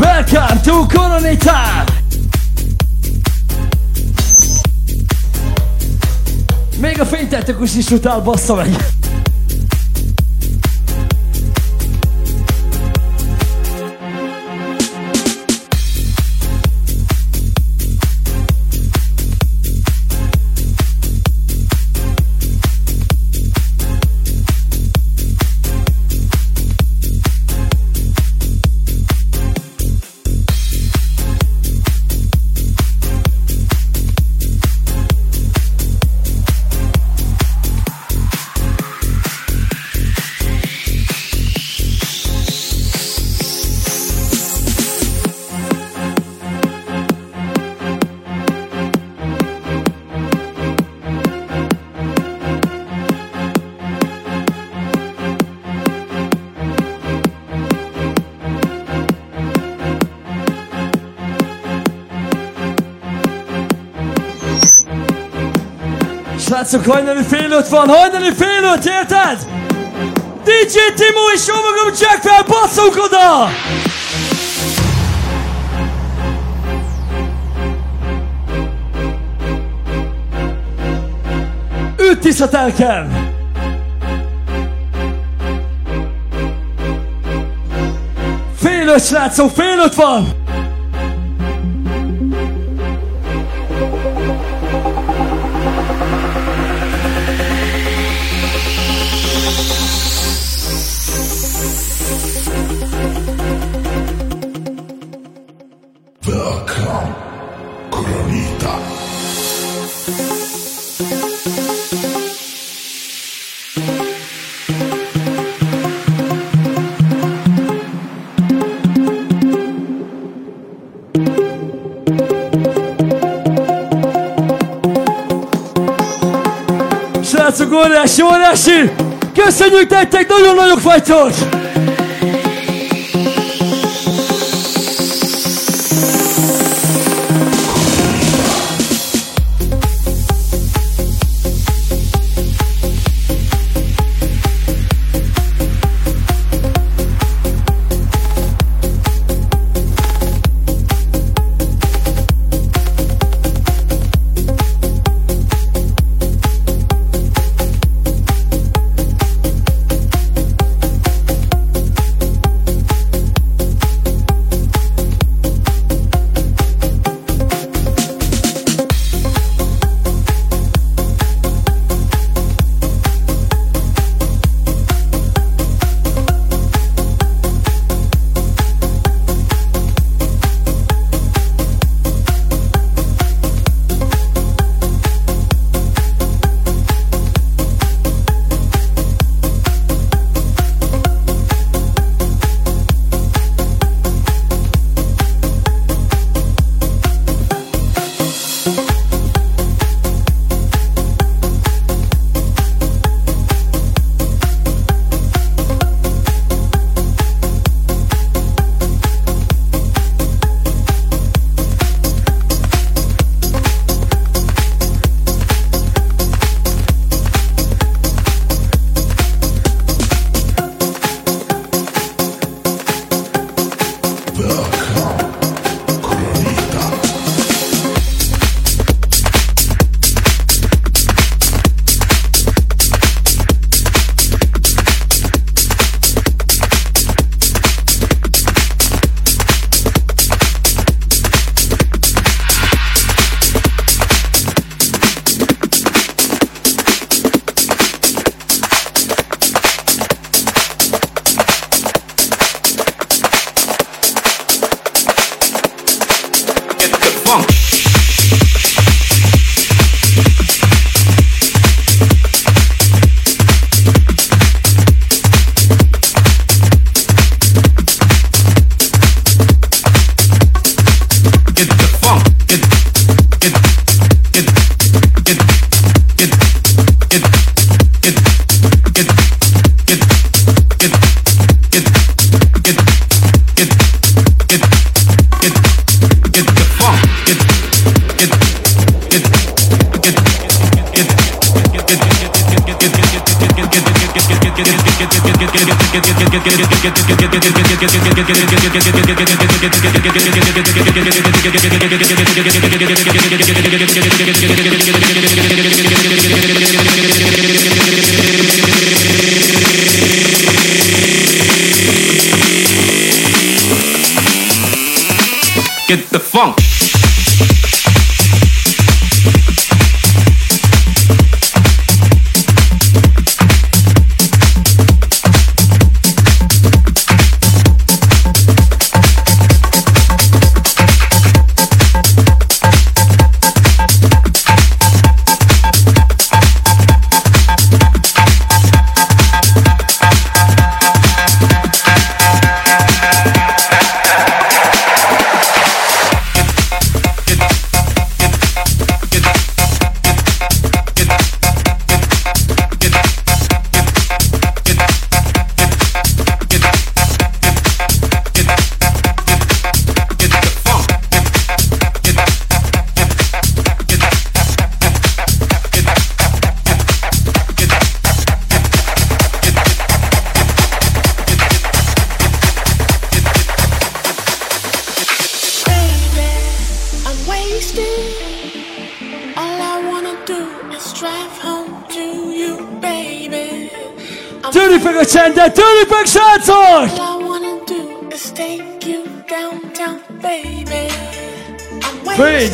Speaker 20: Welcome to Koronita! Még a fénytetikus is utál, bassza meg! Srácok, hajnali fél öt van, hajnali fél öt, érted? DJ Timo és jó magam Jack fel, basszunk oda! Üt tisztatelkem! Fél öt, srácok, fél öt van! Óriási! Köszönjük nektek, nagyon nagyok vagytok! Get the funk.
Speaker 23: Do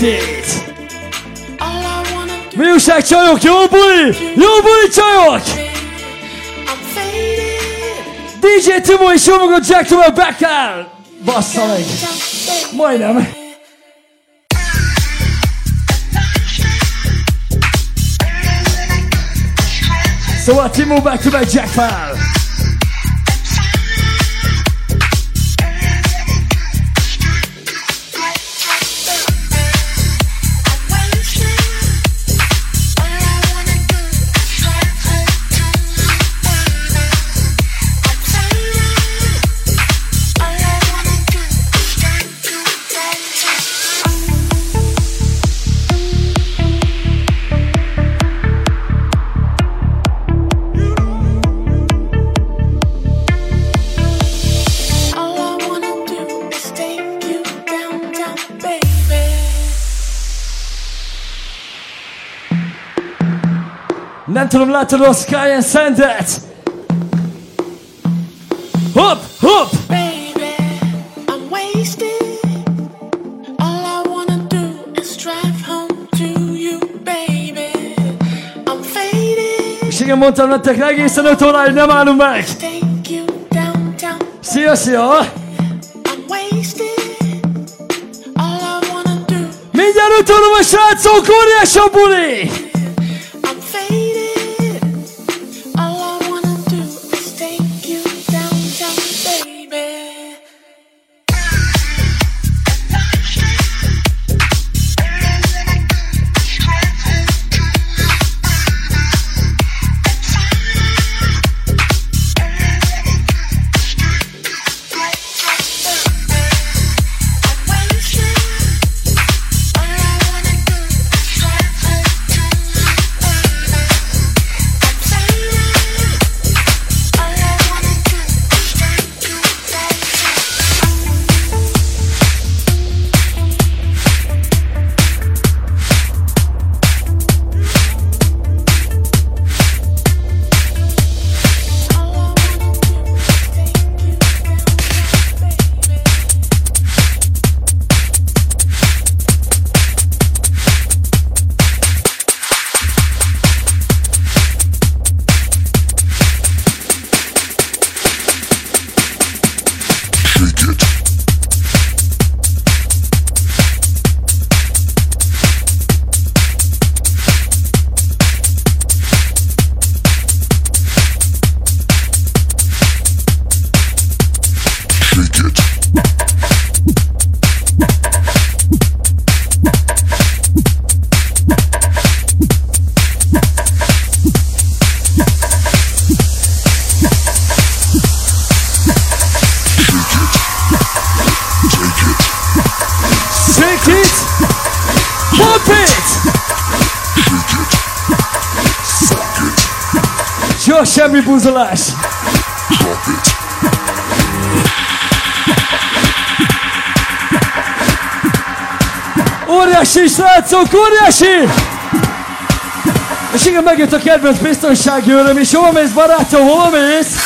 Speaker 24: Mi újság csajok, jó buli! Jó buli csajok! DJ Timo és jó magad Jack Tomer Becker! Bassza meg! Majdnem! Szóval Timo back to back Jack fel! Tudom, látod a Sky and Sandet? Hopp, hopp!
Speaker 23: Baby, I'm wasted.
Speaker 24: És igen, mondtam nektek egészen 5 óráig nem állunk meg! Szia, szia! Mindjárt 5 óra srácok, óriás a buli! Lazulás!
Speaker 20: Óriási srácok, óriási! És igen, megjött a kedvenc biztonsági öröm is. Hova mész, barátom, hova mész?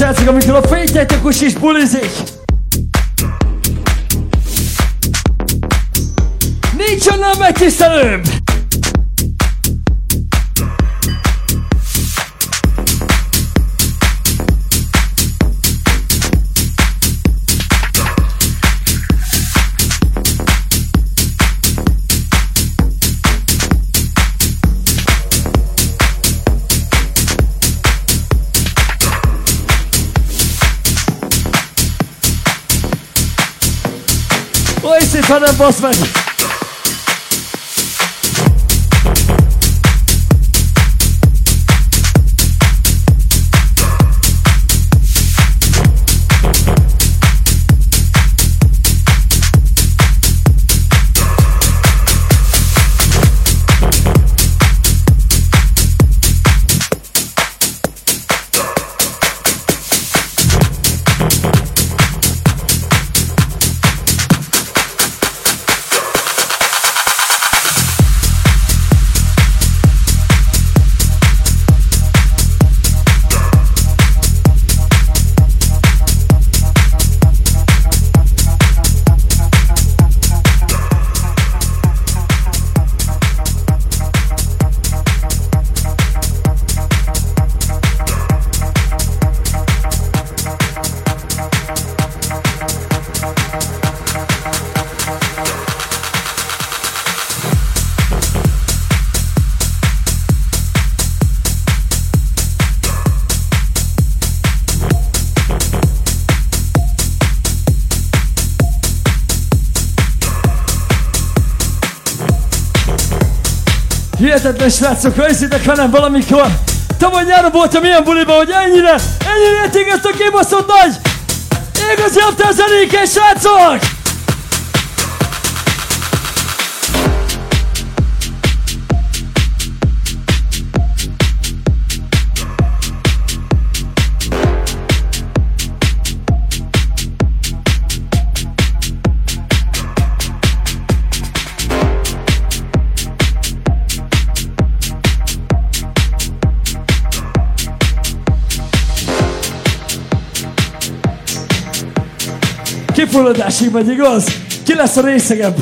Speaker 20: Srácok, amikor a fejtett, akkor is bulizik. Nincs annál megtisztelőbb! Bossman. Hihetetlen srácok, ha hiszitek velem valamikor Tavaly nyáron voltam ilyen buliban, hogy ennyire, ennyire érték ezt a kibaszott nagy Igazi after zenékes srácok! Kifulladásig megy, igaz? Ki lesz a részegebb?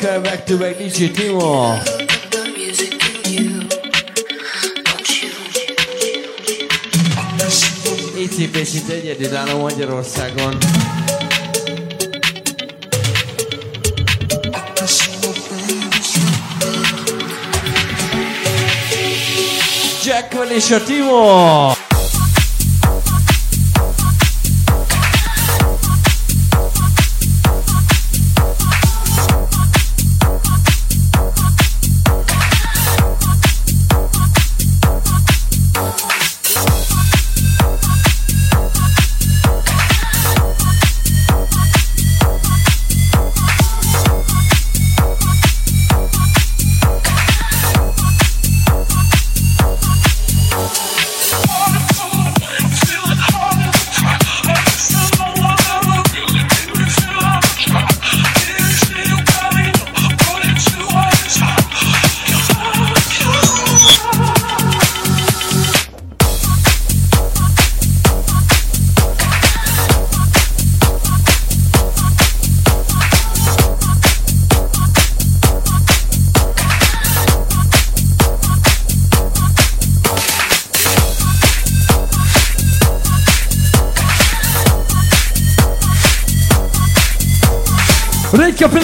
Speaker 20: Jackal back to back DJ Timo. ECP szinte egyedülálló Magyarországon. Jackal és a Timo!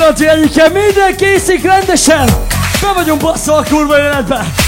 Speaker 20: Pillanatja egyike, minden készik rendesen! Be vagyunk basszva a kurva életbe!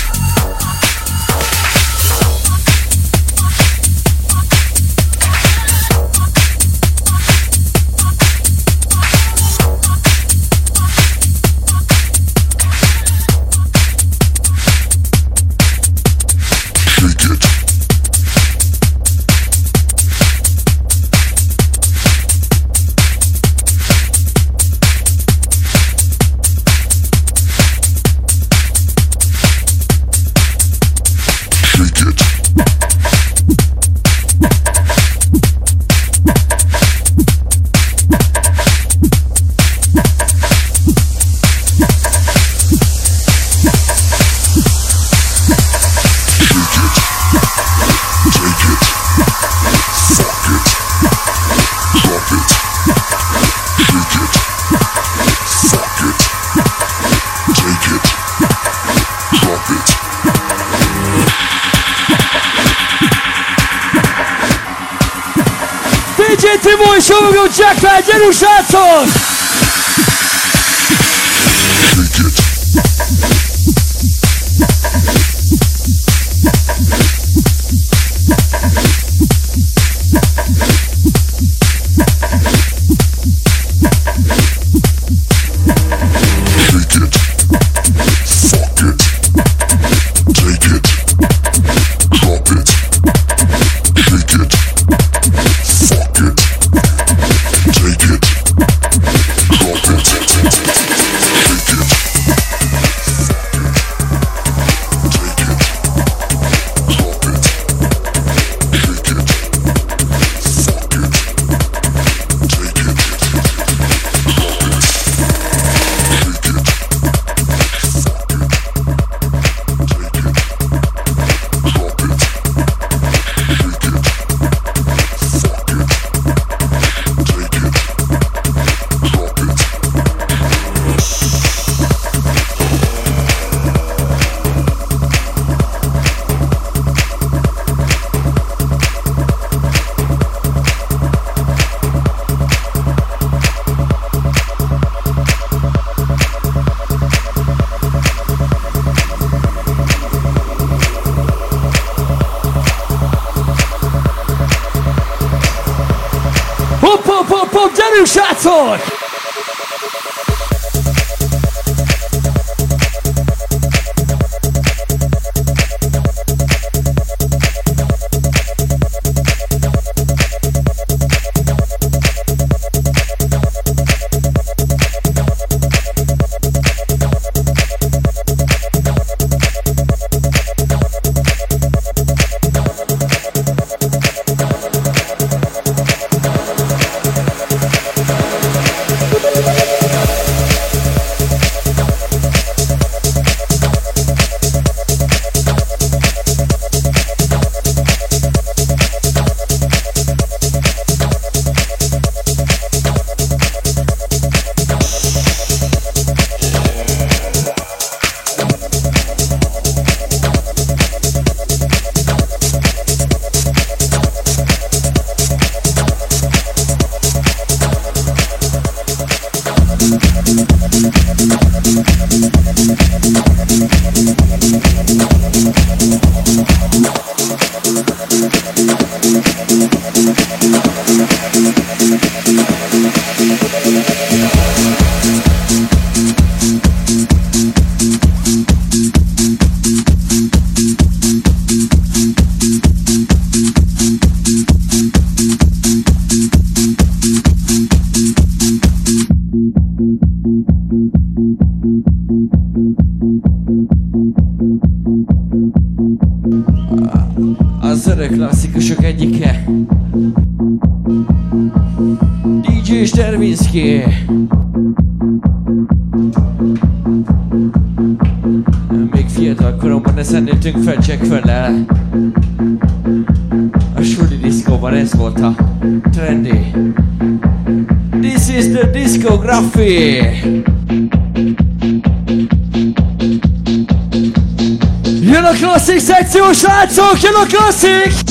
Speaker 14: Herzog
Speaker 20: Herzogchen und Klassik!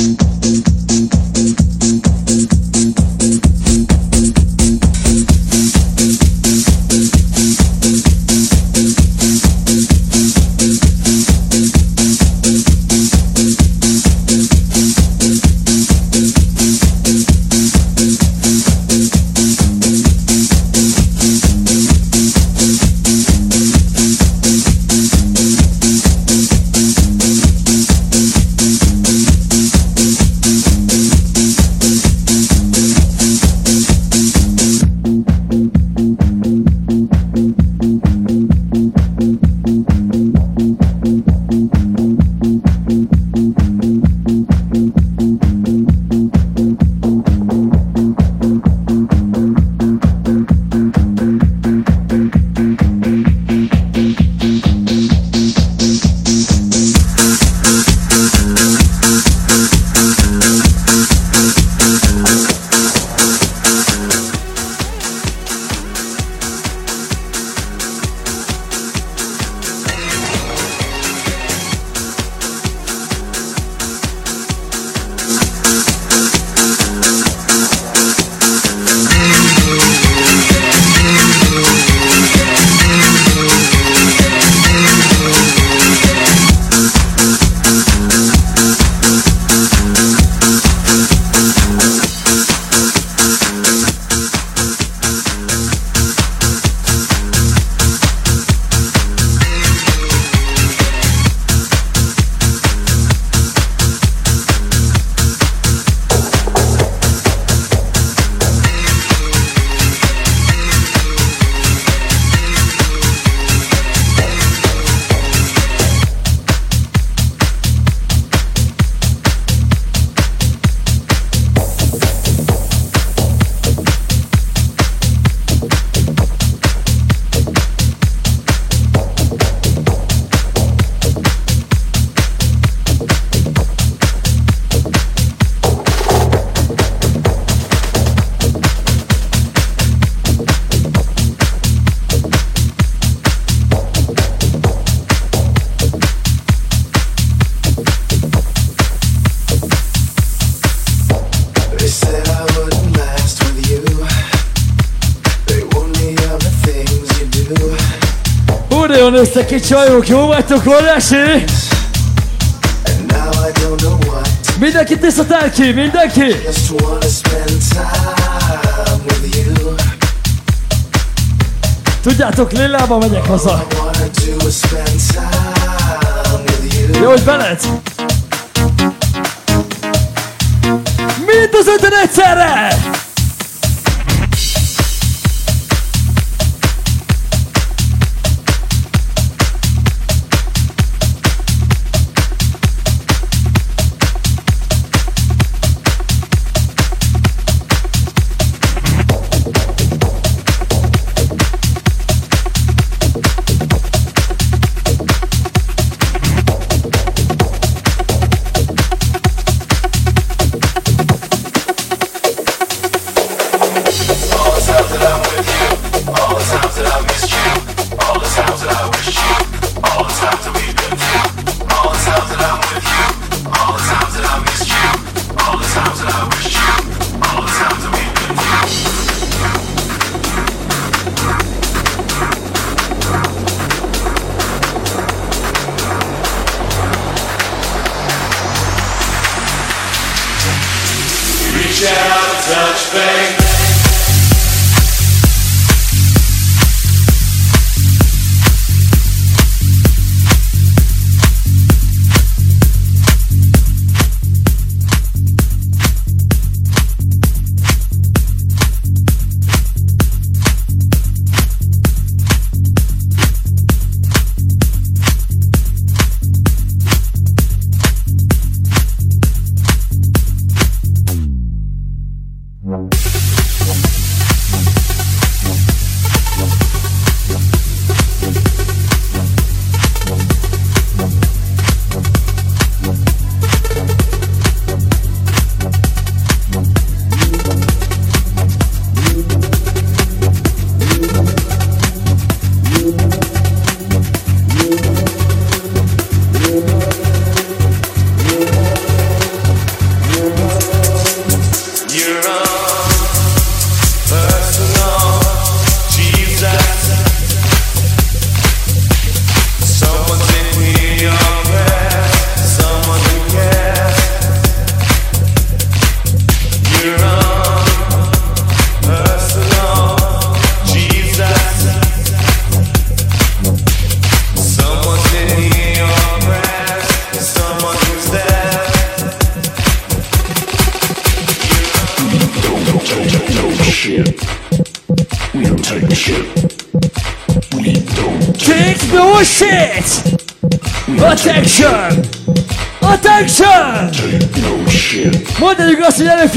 Speaker 20: Csajok, jó vagytok,
Speaker 14: orrási?
Speaker 20: Mindenki tiszta tárki, mindenki! Tudjátok, lillába megyek haza. Jó, hogy veled? Mind az öten egyszerre!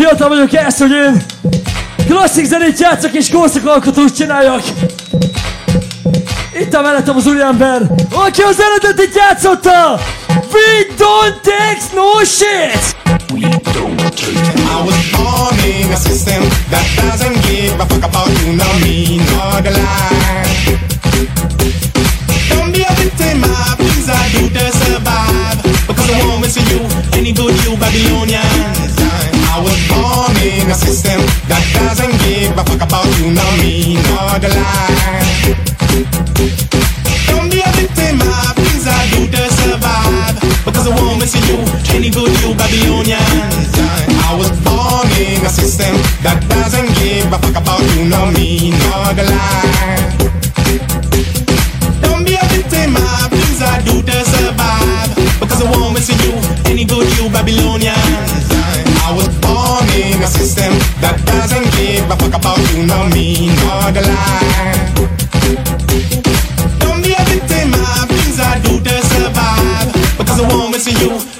Speaker 20: Fiatal vagyok ezt, hogy én klasszik zenét játszok és korszakalkotót csináljak. Itt a mellettem az úriember, aki az eredetit játszotta! We don't take no shit!
Speaker 22: I was born in a system that doesn't give a fuck about you, nor me, nor the lie. Don't be a victim of things I do to survive. Because I won't miss you, any good you Babylonians. System that doesn't give a fuck about you, nor me, nor the lie. Don't be a victim of things I do to survive. Because I won't miss you, any good you Babylonians. I was born in a system that doesn't give a fuck about you, nor me, nor the lie. A fuck about you, nor me, nor the lie. Don't be a victim of things I do to survive. Because I won't miss you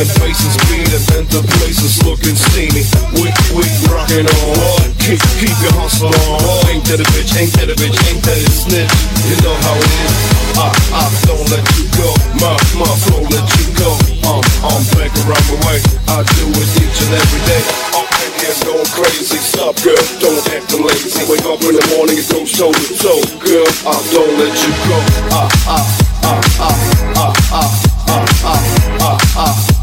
Speaker 25: Making faces, beating into places, looking steamy. Wick, wick, rocking on. Keep, keep your hustle on. Ain't that a bitch, ain't that a bitch, ain't that a snitch. You know how it is. I, I don't let you go. My, my flow let you go. I'm, I'm back around the way. I do it each and every day. I'm in going crazy. Stop, girl, don't act lazy. Wake up in the morning and don't show to So girl. I don't let you go. I, I, I, I, I, I, I, I,
Speaker 20: I.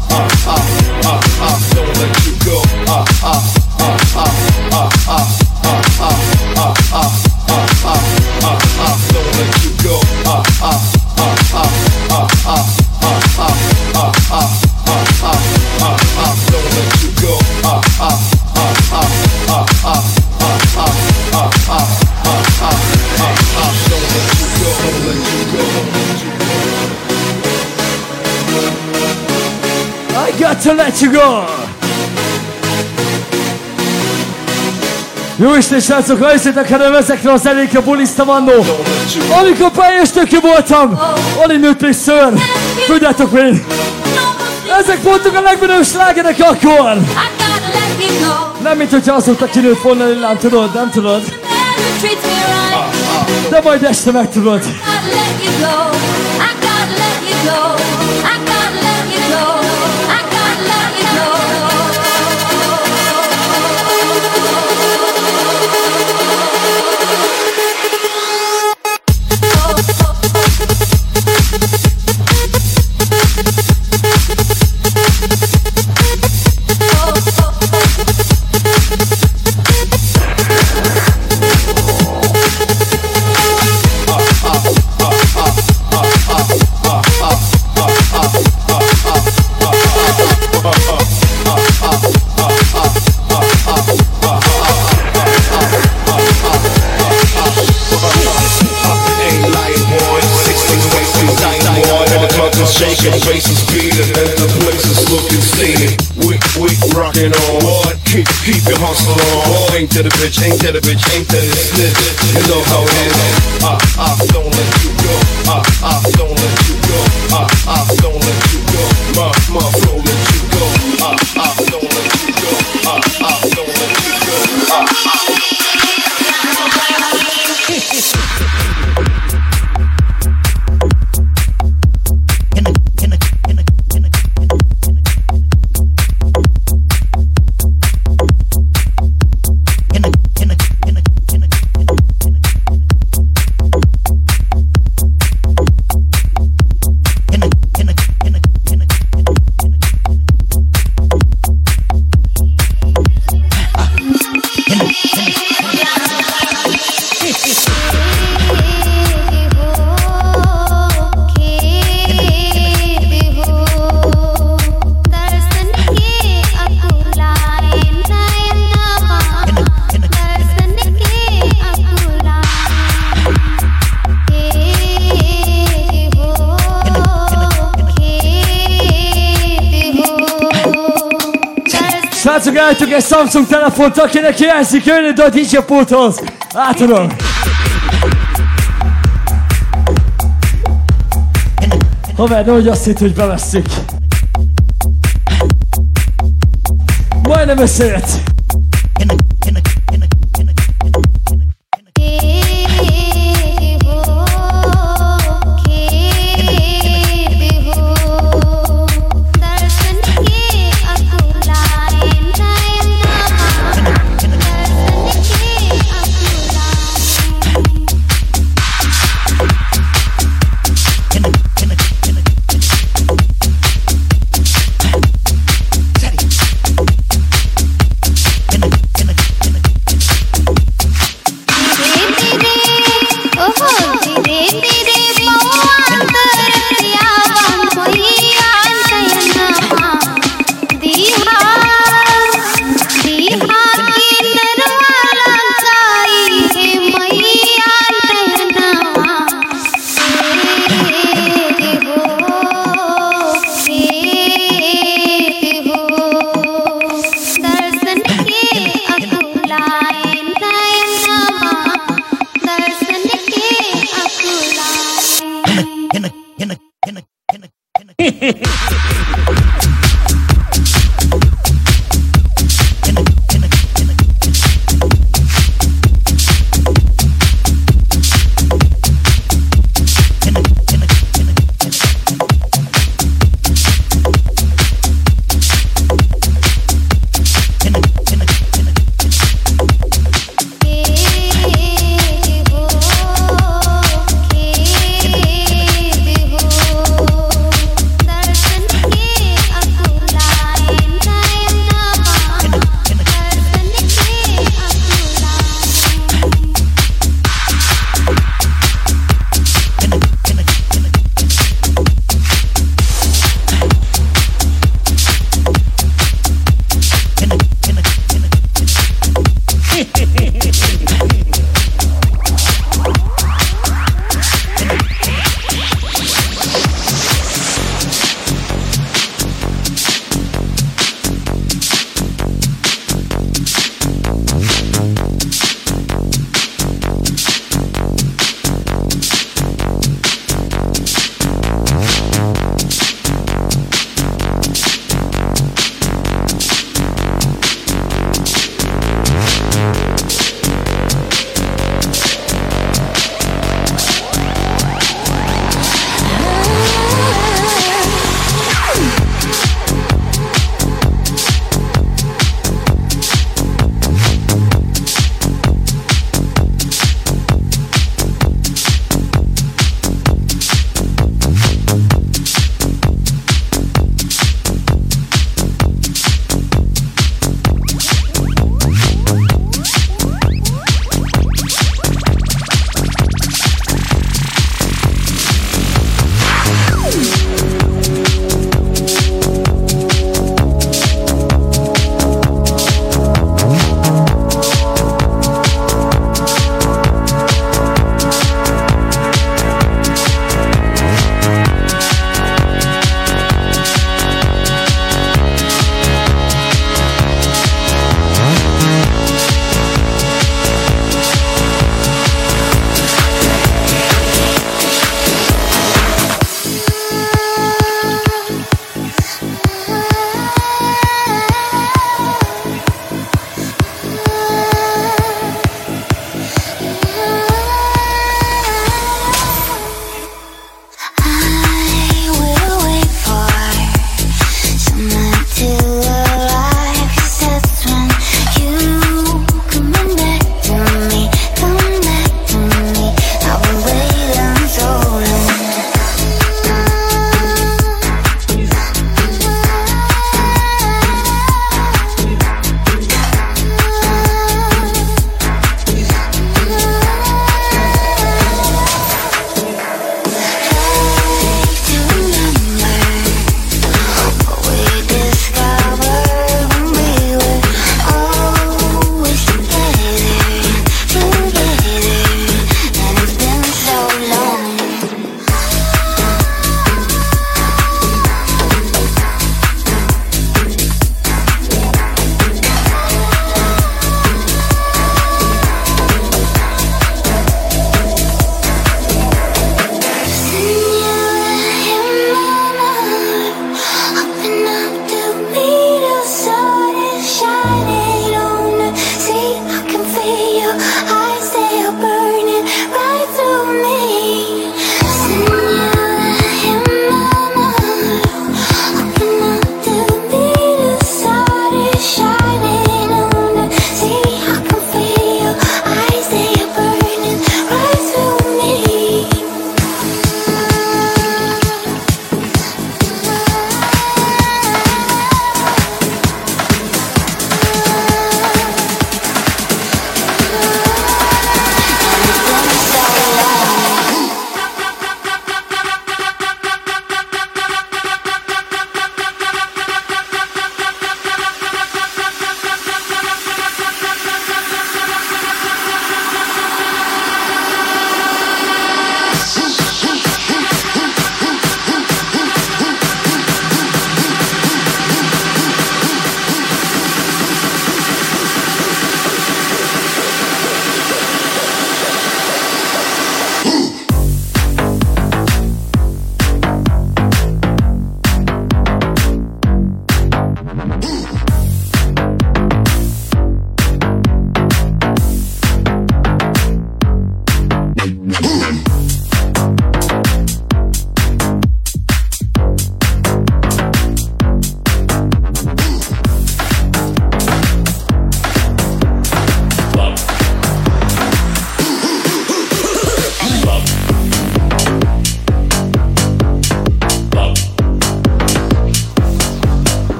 Speaker 20: got to let you go! Jó Isten, srácok, ha hiszitek, hanem ezekre az zenékre bulisztam annó. Amikor pályás tökű voltam, alig nőtt egy ször. Tudjátok mi? Ezek voltak a legmenőbb slágerek akkor. Nem, mint hogyha azóta kinőtt volna lillám, tudod, nem tudod? De majd este megtudod.
Speaker 25: get the bitch, ain't get the bitch, ain't to the You know how it is.
Speaker 26: Uh. Samsung telefont, akinek hiányzik jönni, de a DJ pulthoz. Átadom. Haver, nehogy azt hitt, hogy bevesszük. Majdnem összejött.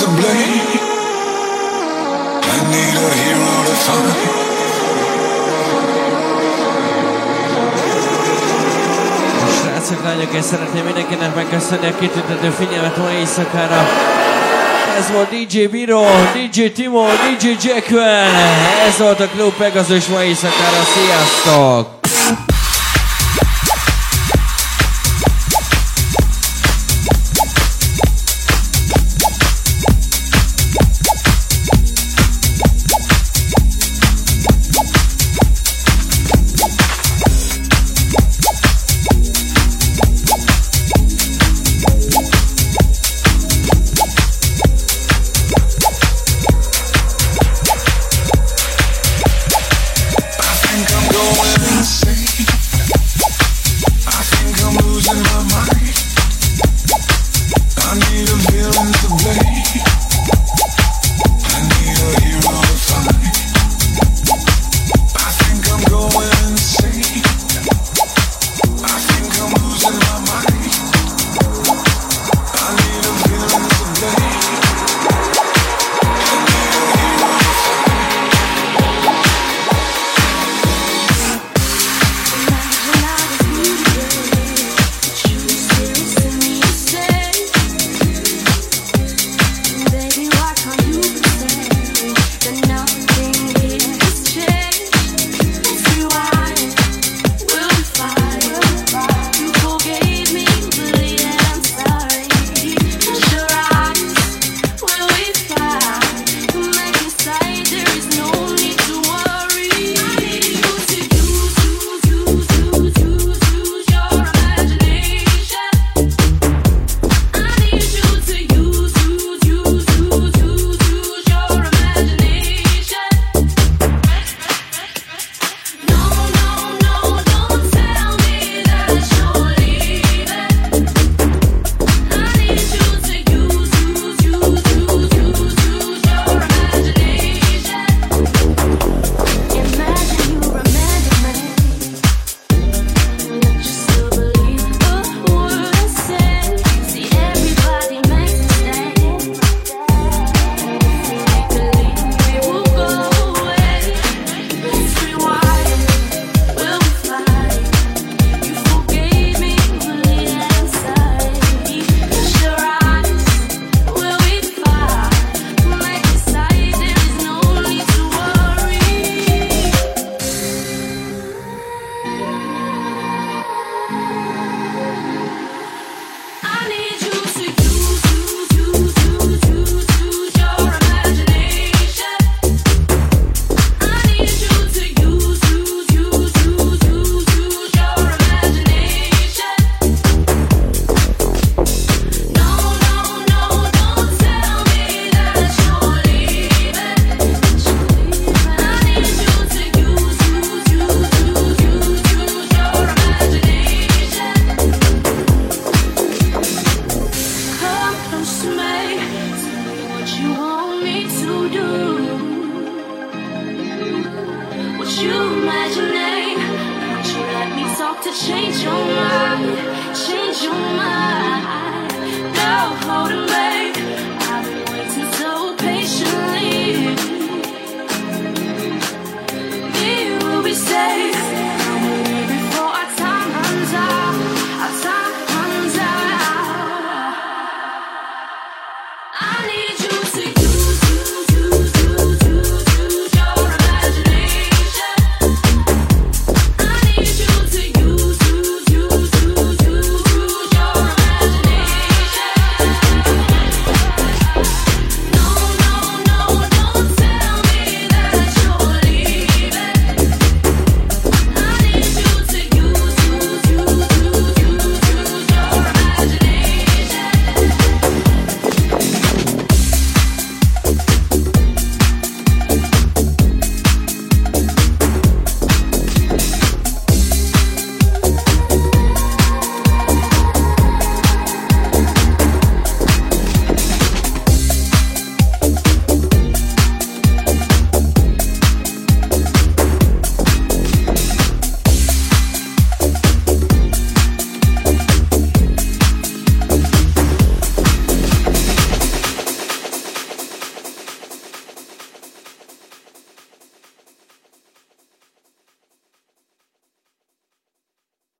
Speaker 22: to
Speaker 27: blame. I need a hero to find.
Speaker 1: Srácok, lányok, és szeretném mindenkinek megköszönni a kitüntető figyelmet ma éjszakára. Ez volt DJ Biro, DJ Timo, DJ Jackwell. Ez volt a klub Pegasus ma éjszakára. Sziasztok!